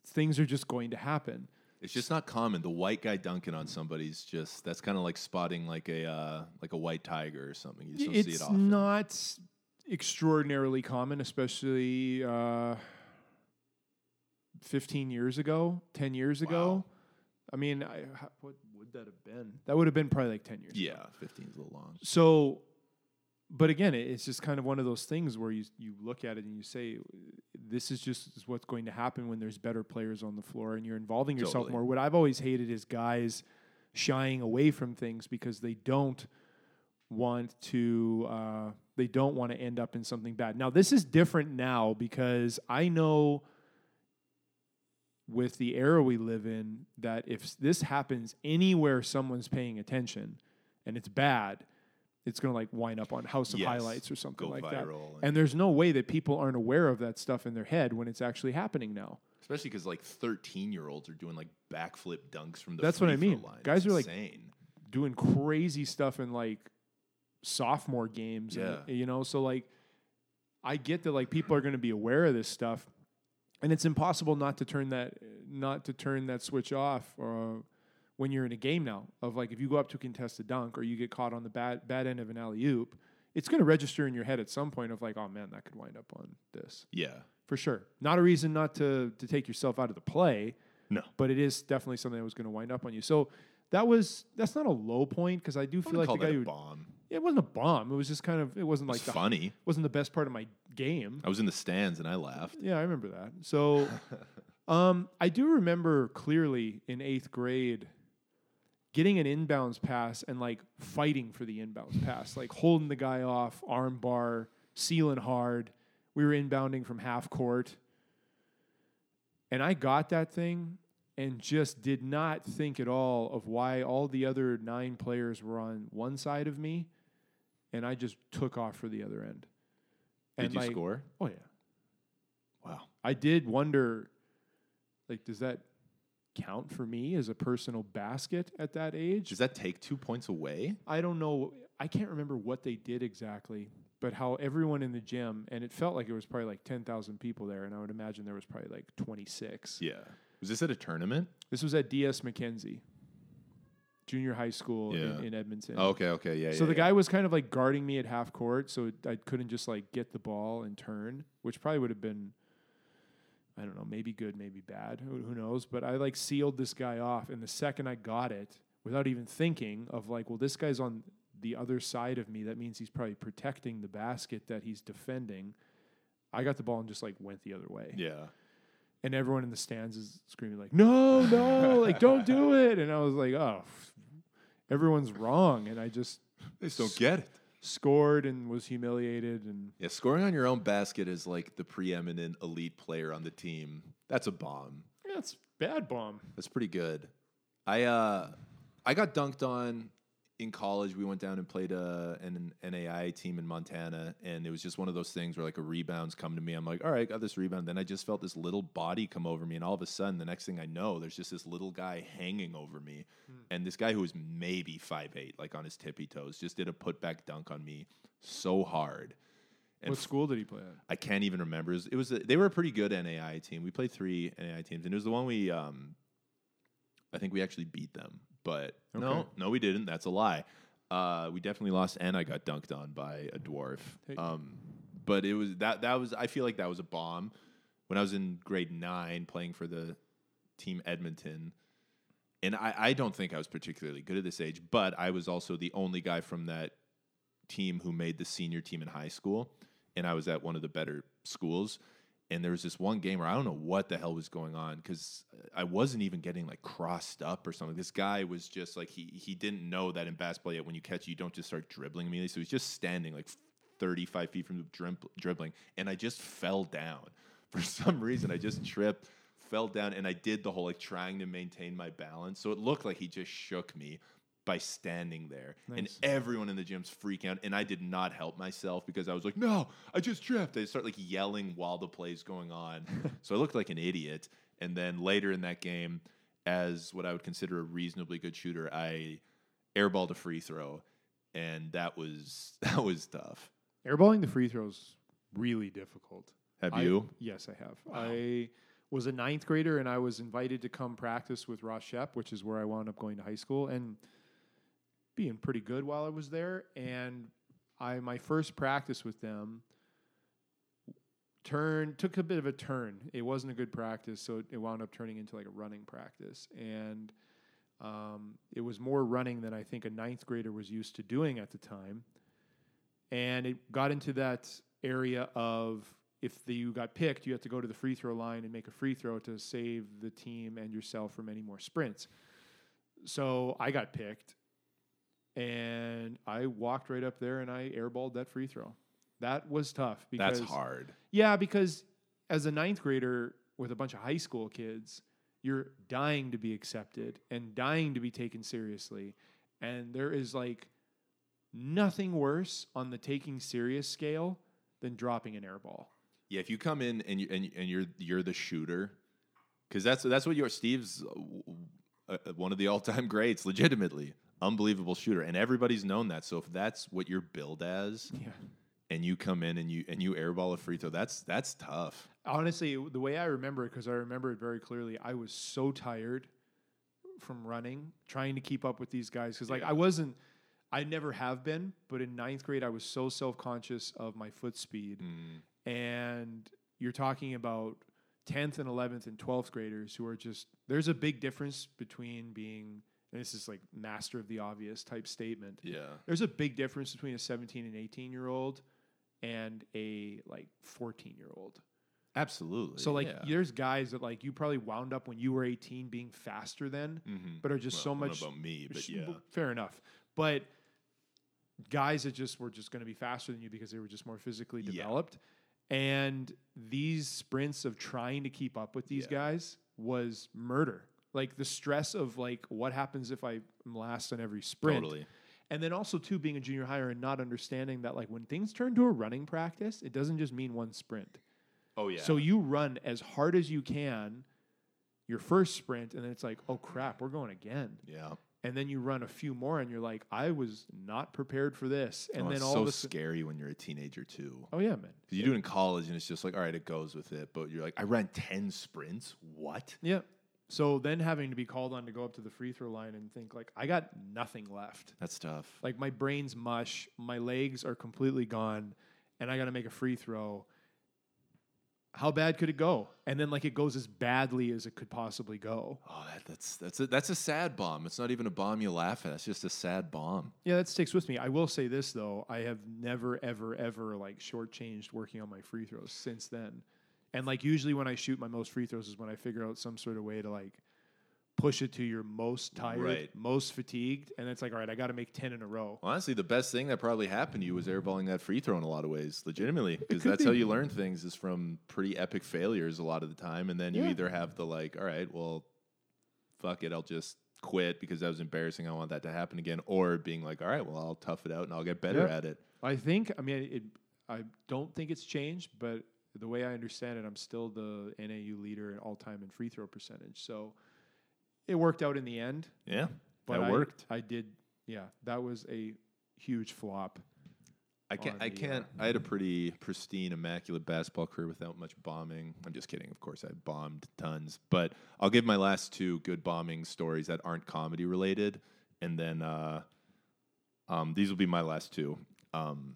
things are just going to happen. It's just not common. The white guy dunking on somebody's just that's kind of like spotting like a uh, like a white tiger or something. You just don't see it's it often. It's not extraordinarily common, especially uh, 15 years ago, 10 years ago. Wow. I mean, I, what would that have been? That would have been probably like 10 years ago. yeah, 15 is a little long. So, but again, it's just kind of one of those things where you you look at it and you say, this is just what's going to happen when there's better players on the floor and you're involving yourself Totally. more. What I've always hated is guys shying away from things because they don't want to uh, they don't want to end up in something bad. Now this is different now because I know with the era we live in that if this happens anywhere someone's paying attention and it's bad, it's going to like wind up on House of Yes. Highlights or something Go like that. and- And there's no way that people aren't aware of that stuff in their head when it's actually happening now. Especially because like 13 year olds are doing like backflip dunks from the That's what I mean. Line. Guys It's are, like, insane. doing crazy stuff in like sophomore games. and, Yeah. you know, so like I get that like people are going to be aware of this stuff, and it's impossible not to turn that not to turn that switch off uh, when you're in a game now. Of like if you go up to contest a dunk or you get caught on the bad bad end of an alley oop, it's going to register in your head at some point of like, oh man, that could wind up on this yeah. for sure. Not a reason not to to take yourself out of the play No. but it is definitely something that was going to wind up on you. So that was that's not a low point because I do feel like the guy who bomb. It wasn't a bomb. It was just kind of it wasn't like It's the, funny. wasn't the best part of my game. I was in the stands and I laughed. Yeah, I remember that. So um, I do remember clearly in eighth grade getting an inbounds pass and like fighting for the inbounds pass, like holding the guy off, arm bar, sealing hard. We were inbounding from half court. And I got that thing and just did not think at all of why all the other nine players were on one side of me, and I just took off for the other end. Did And you like, score? Oh yeah, Wow. I did wonder, like, does that count for me as a personal basket at that age? Does that take two points away? I don't know. I can't remember what they did exactly, but how everyone in the gym, and it felt like it was probably like 10,000 people there, and I would imagine there was probably like 26. Yeah. Was this at a tournament? This was at DS Mackenzie, junior high school Yeah. in, in Edmonton. Oh, okay, okay, yeah. so yeah, the yeah. guy was kind of like guarding me at half court, so I couldn't just like get the ball and turn, which probably would have been, I don't know, maybe good, maybe bad, who, who knows? But I like sealed this guy off, and the second I got it, without even thinking of like, well, this guy's on the other side of me. That means he's probably protecting the basket that he's defending. I got the ball and just like went the other way, Yeah. and everyone in the stands is screaming like, "No, no, like don't do it!" And I was like, "Oh, everyone's wrong," and I just They just don't get it. scored and was humiliated and Yeah, scoring on your own basket is like the preeminent elite player on the team. That's a bomb. yeah, it's bad bomb. That's pretty good. I uh I got dunked on in college. We went down and played uh, an, an NAIA team in Montana, and it was just one of those things where like a rebound's come to me. I'm like, all right, I got this rebound. Then I just felt this little body come over me, and all of a sudden, the next thing I know, there's just this little guy hanging over me, and this guy who was maybe five eight, like on his tippy toes, just did a putback dunk on me so hard. And what school did he play at? I can't even remember. It was, it was a, they were a pretty good NAIA team. We played three NAIA teams, and it was the one we um, I think we actually beat them. But no, Okay. no, we didn't. That's a lie. Uh, we definitely lost, and I got dunked on by a dwarf. Um, but it was that that was I feel like that was a bomb. When I was in grade nine, playing for the team Edmonton, and I, I don't think I was particularly good at this age, but I was also the only guy from that team who made the senior team in high school, and I was at one of the better schools. And there was this one game where I don't know what the hell was going on because I wasn't even getting like crossed up or something. This guy was just like he he didn't know that in basketball yet when you catch you don't just start dribbling immediately. So he's just standing like 35 feet from the drib- dribbling, and I just fell down for some reason. I just tripped, fell down, and I did the whole like trying to maintain my balance. So it looked like he just shook me by standing there, and everyone in the gym's freaking out. And I did not help myself because I was like, "No, I just tripped." I start like yelling while the play's going on, so I looked like an idiot. And then later in that game, as what I would consider a reasonably good shooter, I airballed a free throw, and that was that was tough. Airballing the free throws really difficult. Have I- you? Yes, I have. I was a ninth grader and I was invited to come practice with Ross Shep, which is where I wound up going to high school and being pretty good while I was there. And I my first practice with them turned took a bit of a turn. It wasn't a good practice, so it, wound up turning into like a running practice. And um, it was more running than I think a ninth grader was used to doing at the time. And it got into that area of if the, you got picked, you had to go to the free throw line and make a free throw to save the team and yourself from any more sprints. So I got picked, and I walked right up there and I airballed that free throw. That was tough because That's hard. yeah, because as a ninth grader with a bunch of high school kids, you're dying to be accepted and dying to be taken seriously. And there is like nothing worse on the taking serious scale than dropping an airball. Yeah, if you come in and you and, and you're you're the shooter, because that's that's what your Steve's uh, uh, one of the all time greats, legitimately unbelievable shooter, and everybody's known that. So if that's what you're billed as, Yeah. and you come in and you and you airball a free throw, that's that's tough. Honestly, the way I remember it, because I remember it very clearly, I was so tired from running, trying to keep up with these guys. Because like Yeah. I wasn't, I never have been, but in ninth grade, I was so self conscious of my foot speed. Mm. and you're talking about 10th and 11th and 12th graders who are just there's a big difference between being and this is like master of the obvious type statement Yeah, there's a big difference between a 17 and 18 year old and a like 14 year old absolutely. so like yeah. there's guys that like you probably wound up when you were 18 being faster than Mhm. but are just Well, so I don't know much about me, but yeah, fair enough. But guys that just were just going to be faster than you because they were just more physically Yeah. developed. And these sprints of trying to keep up with these Yeah. guys was murder. Like the stress of like what happens if I am last on every sprint. Totally. And then also too being a junior higher and not understanding that like when things turn to a running practice, it doesn't just mean one sprint. Oh yeah. So you run as hard as you can your first sprint and then it's like, "Oh crap, we're going again." yeah. And then you run a few more and you're like, "I was not prepared for this." And oh, then all so of a sudden, scary when you're a teenager too. Oh yeah, man. Because you do it in college and it's just like, all right, it goes with it. But you're like, I ran 10 sprints. What? Yeah. So then having to be called on to go up to the free throw line and think like I got nothing left. That's tough. Like my brain's mush, my legs are completely gone, and I got to make a free throw. How bad could it go? And then like it goes as badly as it could possibly go. Oh, that, that's that's a, that's a sad bomb. It's not even a bomb you laugh at. It's just a sad bomb. Yeah, that sticks with me. I will say this though: I have never, ever, ever like shortchanged working on my free throws since then. And like usually when I shoot my most free throws is when I figure out some sort of way to like push it to your most tired, Right. most fatigued, and it's like, all right, I got to make ten in a row. Honestly, the best thing that probably happened to you was airballing that free throw in a lot of ways, legitimately, because that's how you learn things is from pretty epic failures a lot of the time, and then you Yeah. either have the like, all right, well, fuck it, I'll just quit because that was embarrassing. I want that to happen again, or being like, all right, well, I'll tough it out and I'll get better Yeah. at it. I think, I mean, it. I don't think it's changed, but the way I understand it, I'm still the NAU leader in all time in free throw percentage. So it worked out in the end. Yeah, But that I, worked. I did. Yeah, that was a huge flop. I can't. I the, can't. uh, I had a pretty pristine, immaculate basketball career without much bombing. I'm just kidding. Of course, I bombed tons. But I'll give my last two good bombing stories that aren't comedy related, and then uh, um, these will be my last two. Um,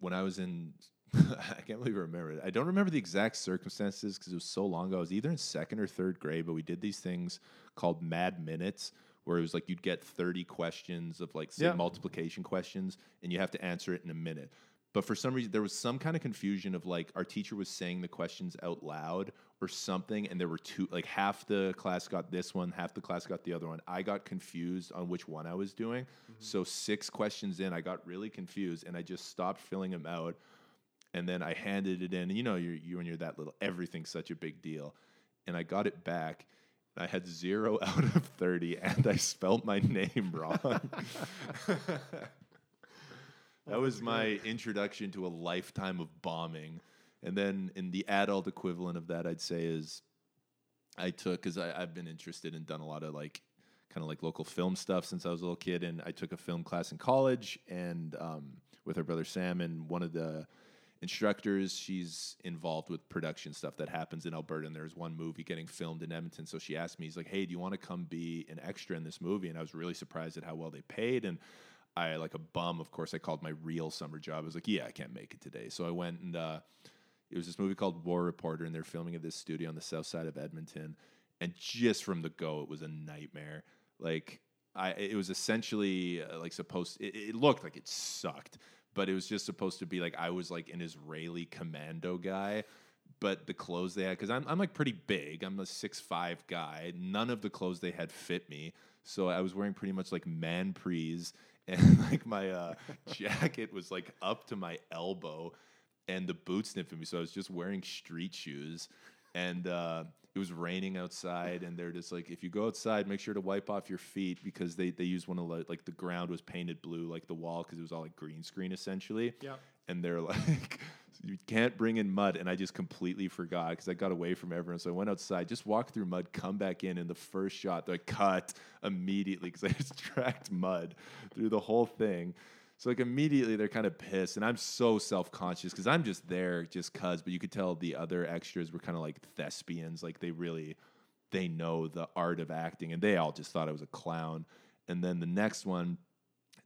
when I was in, I can't believe I remember it. I don't remember the exact circumstances because it was so long ago. I was either in second or third grade, but we did these things called Mad Minutes, where it was like you'd get 30 questions of like say Yeah. multiplication questions, and you have to answer it in a minute. But for some reason, there was some kind of confusion of like our teacher was saying the questions out loud or something, and there were two, like half the class got this one, half the class got the other one. I got confused on which one I was doing. Mm-hmm. So, six questions in, I got really confused and I just stopped filling them out. And then I handed it in. And you know, you're, you when you're that little, everything's such a big deal. And I got it back. I had zero out of 30, and I spelt my name wrong. that was my introduction to a lifetime of bombing. And then in the adult equivalent of that, I'd say is I took because I've been interested and done a lot of like kind of like local film stuff since I was a little kid, and I took a film class in college and um, with our brother Sam and one of the instructors. She's involved with production stuff that happens in Alberta, and there's one movie getting filmed in Edmonton. So she asked me, "He's like, hey, do you want to come be an extra in this movie?" And I was really surprised at how well they paid and. I like a bum, of course. I called my real summer job. I was like, "Yeah, I can't make it today." So I went and uh, it was this movie called War Reporter, and they're filming at this studio on the south side of Edmonton. And just from the go, it was a nightmare. Like I, it was essentially uh, like supposed. It, it looked like it sucked, but it was just supposed to be like I was like an Israeli commando guy. But the clothes they had, because I'm I'm like pretty big. I'm a six five guy. None of the clothes they had fit me, so I was wearing pretty much like man prees, and like my uh, jacket was like up to my elbow and the boots didn't fit me, so I was just wearing street shoes. And uh, it was raining outside, and they're just like, if you go outside, make sure to wipe off your feet because they they used one of the, like the ground was painted blue, like the wall, because it was all like green screen essentially. Yeah. And they're like, you can't bring in mud, and I just completely forgot because I got away from everyone. So I went outside, just walked through mud, come back in, and the first shot, they're like, cut immediately because I just tracked mud through the whole thing. So like immediately they're kind of pissed, and I'm so self conscious because I'm just there just cause. But you could tell the other extras were kind of like thespians, like they really they know the art of acting, and they all just thought I was a clown. And then the next one,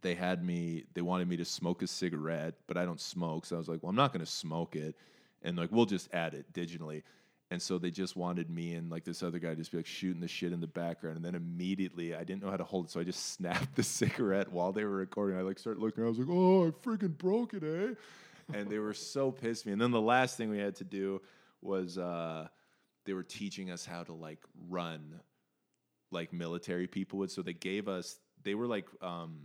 they had me. They wanted me to smoke a cigarette, but I don't smoke, so I was like, well, I'm not going to smoke it, and like we'll just add it digitally. And so they just wanted me and like this other guy just be like shooting the shit in the background. And then immediately I didn't know how to hold it. So I just snapped the cigarette while they were recording. I like started looking, I was like, oh, I freaking broke it, eh? And they were so pissed me. And then the last thing we had to do was uh, they were teaching us how to like run like military people would. So they gave us, they were like, um,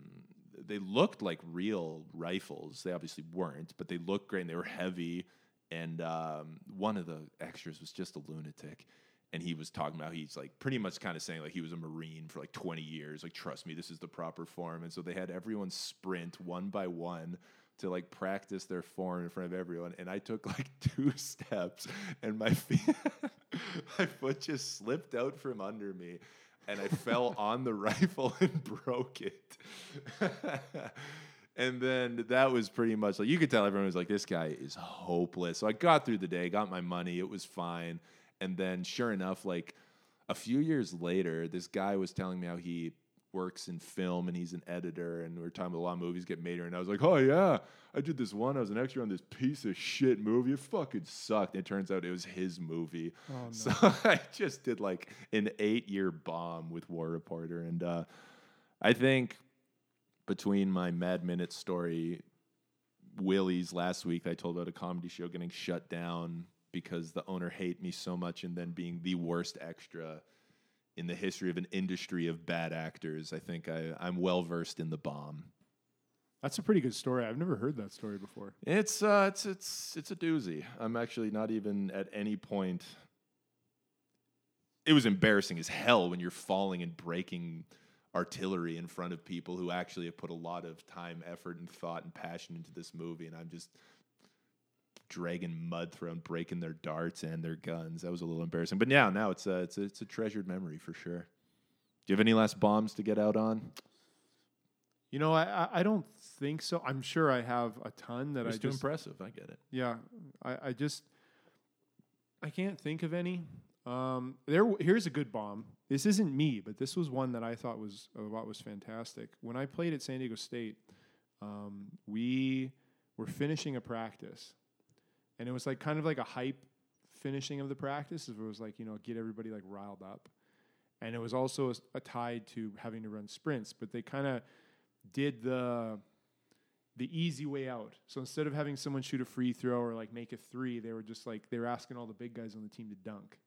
they looked like real rifles. They obviously weren't, but they looked great and they were heavy. And um, one of the extras was just a lunatic. and he was talking about he's like pretty much kind of saying like he was a marine for like 20 years like trust me this is the proper form and so they had everyone sprint one by one to like practice their form in front of everyone and i took like two steps and my feet my foot just slipped out from under me and i fell on the rifle and broke it and then that was pretty much like you could tell everyone was like this guy is hopeless so i got through the day got my money it was fine and then, sure enough, like a few years later, this guy was telling me how he works in film and he's an editor. And we are talking about a lot of movies get made here. And I was like, oh, yeah, I did this one. I was an extra on this piece of shit movie. It fucking sucked. And it turns out it was his movie. Oh, no. So I just did like an eight year bomb with War Reporter. And uh, I think between my Mad Minute story, Willie's last week, I told about a comedy show getting shut down because the owner hate me so much and then being the worst extra in the history of an industry of bad actors. I think I, I'm well versed in the bomb. That's a pretty good story. I've never heard that story before. It's uh, it's it's it's a doozy. I'm actually not even at any point. It was embarrassing as hell when you're falling and breaking artillery in front of people who actually have put a lot of time, effort, and thought and passion into this movie, and I'm just dragging mud thrown, breaking their darts and their guns. That was a little embarrassing. But now, now it's a, it's a, it's a treasured memory for sure. Do you have any last bombs to get out on? You know, I I don't think so. I'm sure I have a ton that It's I too just impressive. I get it. yeah. I I just I can't think of any. Um, there here's a good bomb. This isn't me, but this was one that I thought was what was fantastic. When I played at San Diego State, um, we were finishing a practice, and it was like kind of like a hype finishing of the practice. It was like you know get everybody like riled up, and it was also a, a tied to having to run sprints. But they kind of did the the easy way out. So instead of having someone shoot a free throw or like make a three, they were just like they were asking all the big guys on the team to dunk.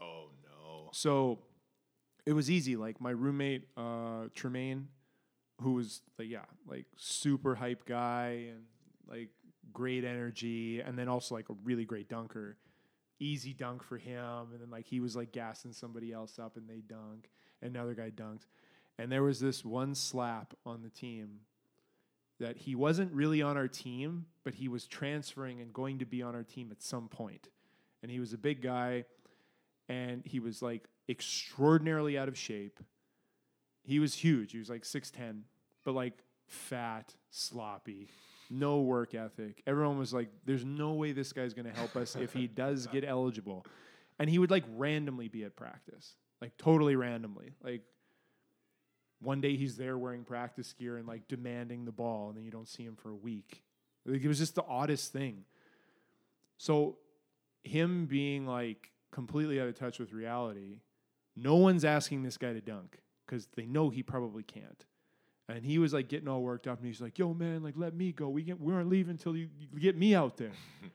Oh no. So it was easy. Like my roommate uh, Tremaine, who was like yeah, like super hype guy and like great energy, and then also like a really great dunker. Easy dunk for him, and then like he was like gassing somebody else up, and they dunk, and another guy dunked, and there was this one slap on the team that he wasn't really on our team, but he was transferring and going to be on our team at some point. And he was a big guy, and he was like extraordinarily out of shape. He was huge. He was like 6'10, but like fat, sloppy, no work ethic. Everyone was like, there's no way this guy's going to help us if he does get eligible. And he would like randomly be at practice, like totally randomly. Like one day he's there wearing practice gear and like demanding the ball, and then you don't see him for a week. Like it was just the oddest thing. So him being like completely out of touch with reality, no one's asking this guy to dunk because they know he probably can't. And he was like getting all worked up, and he's like, "Yo, man, like let me go. We get, we aren't leaving until you, you get me out there."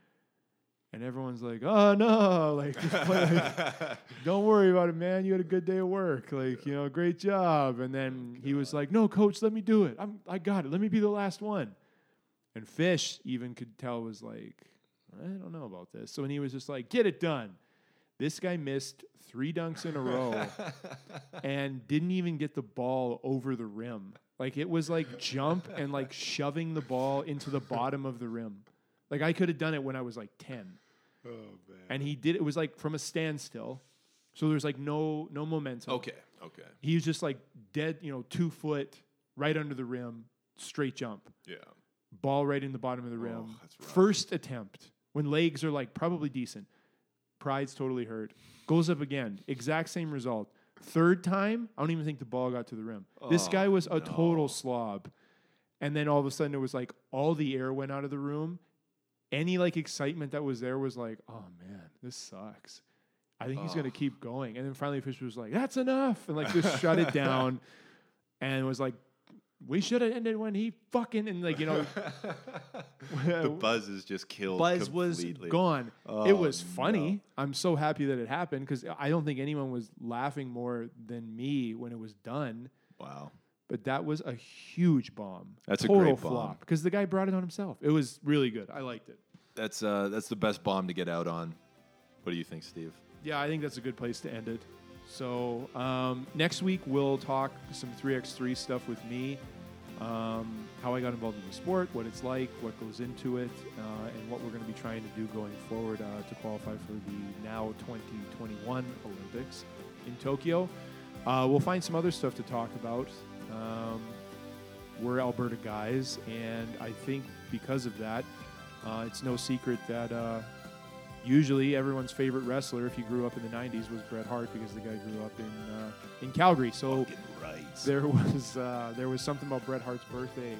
and everyone's like, "Oh no, like, like, don't worry about it, man. You had a good day of work. Like, you know, great job." And then oh, he was like, "No, coach, let me do it. I'm, I got it. Let me be the last one." And Fish even could tell was like, "I don't know about this." So when he was just like, "Get it done," this guy missed three dunks in a row and didn't even get the ball over the rim. Like it was like jump and like shoving the ball into the bottom of the rim. Like I could have done it when I was like 10. Oh man. And he did it was like from a standstill. So there's like no no momentum. Okay. Okay. He was just like dead, you know, 2 foot right under the rim, straight jump. Yeah. Ball right in the bottom of the oh, rim. Oh, that's rough. First attempt when legs are like probably decent. Pride's totally hurt. Goes up again. Exact same result. Third time, I don't even think the ball got to the rim. this Oh, guy was a no. total slob. And then all of a sudden it was like all the air went out of the room. Any like excitement that was there was like, oh man, this sucks. I think he's gonna Oh. keep going. And then finally Fisher was like, that's enough. And like just shut it down and was like, we should have ended when he fucking and like, you know, the buzz is just killed. Buzz was completely. gone. it Oh, was funny. no. I'm so happy that it happened because I don't think anyone was laughing more than me when it was done. Wow. But that was a huge bomb. That's a great bomb. flop because the guy brought it on himself. It was really good. I liked it. That's uh that's the best bomb to get out on. What do you think, Steve? Yeah, I think that's a good place to end it. So um, next week we'll talk some 3x3 stuff with me, um, how I got involved in the sport, what it's like, what goes into it, uh, and what we're going to be trying to do going forward uh, to qualify for the now 2021 Olympics in Tokyo. Uh, we'll find some other stuff to talk about. Um, we're Alberta guys, and I think because of that, uh, it's no secret that uh, usually everyone's favorite wrestler, if you grew up in the '90s, was Bret Hart because the guy grew up in uh, in Calgary. So right. there was uh, there was something about Bret Hart's birthday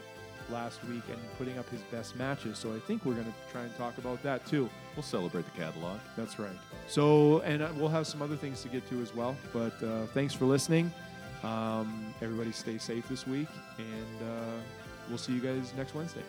last week and putting up his best matches. So I think we're going to try and talk about that too. We'll celebrate the catalog. That's right. So and uh, we'll have some other things to get to as well. But uh, thanks for listening. Um, everybody stay safe this week, and uh, we'll see you guys next Wednesday.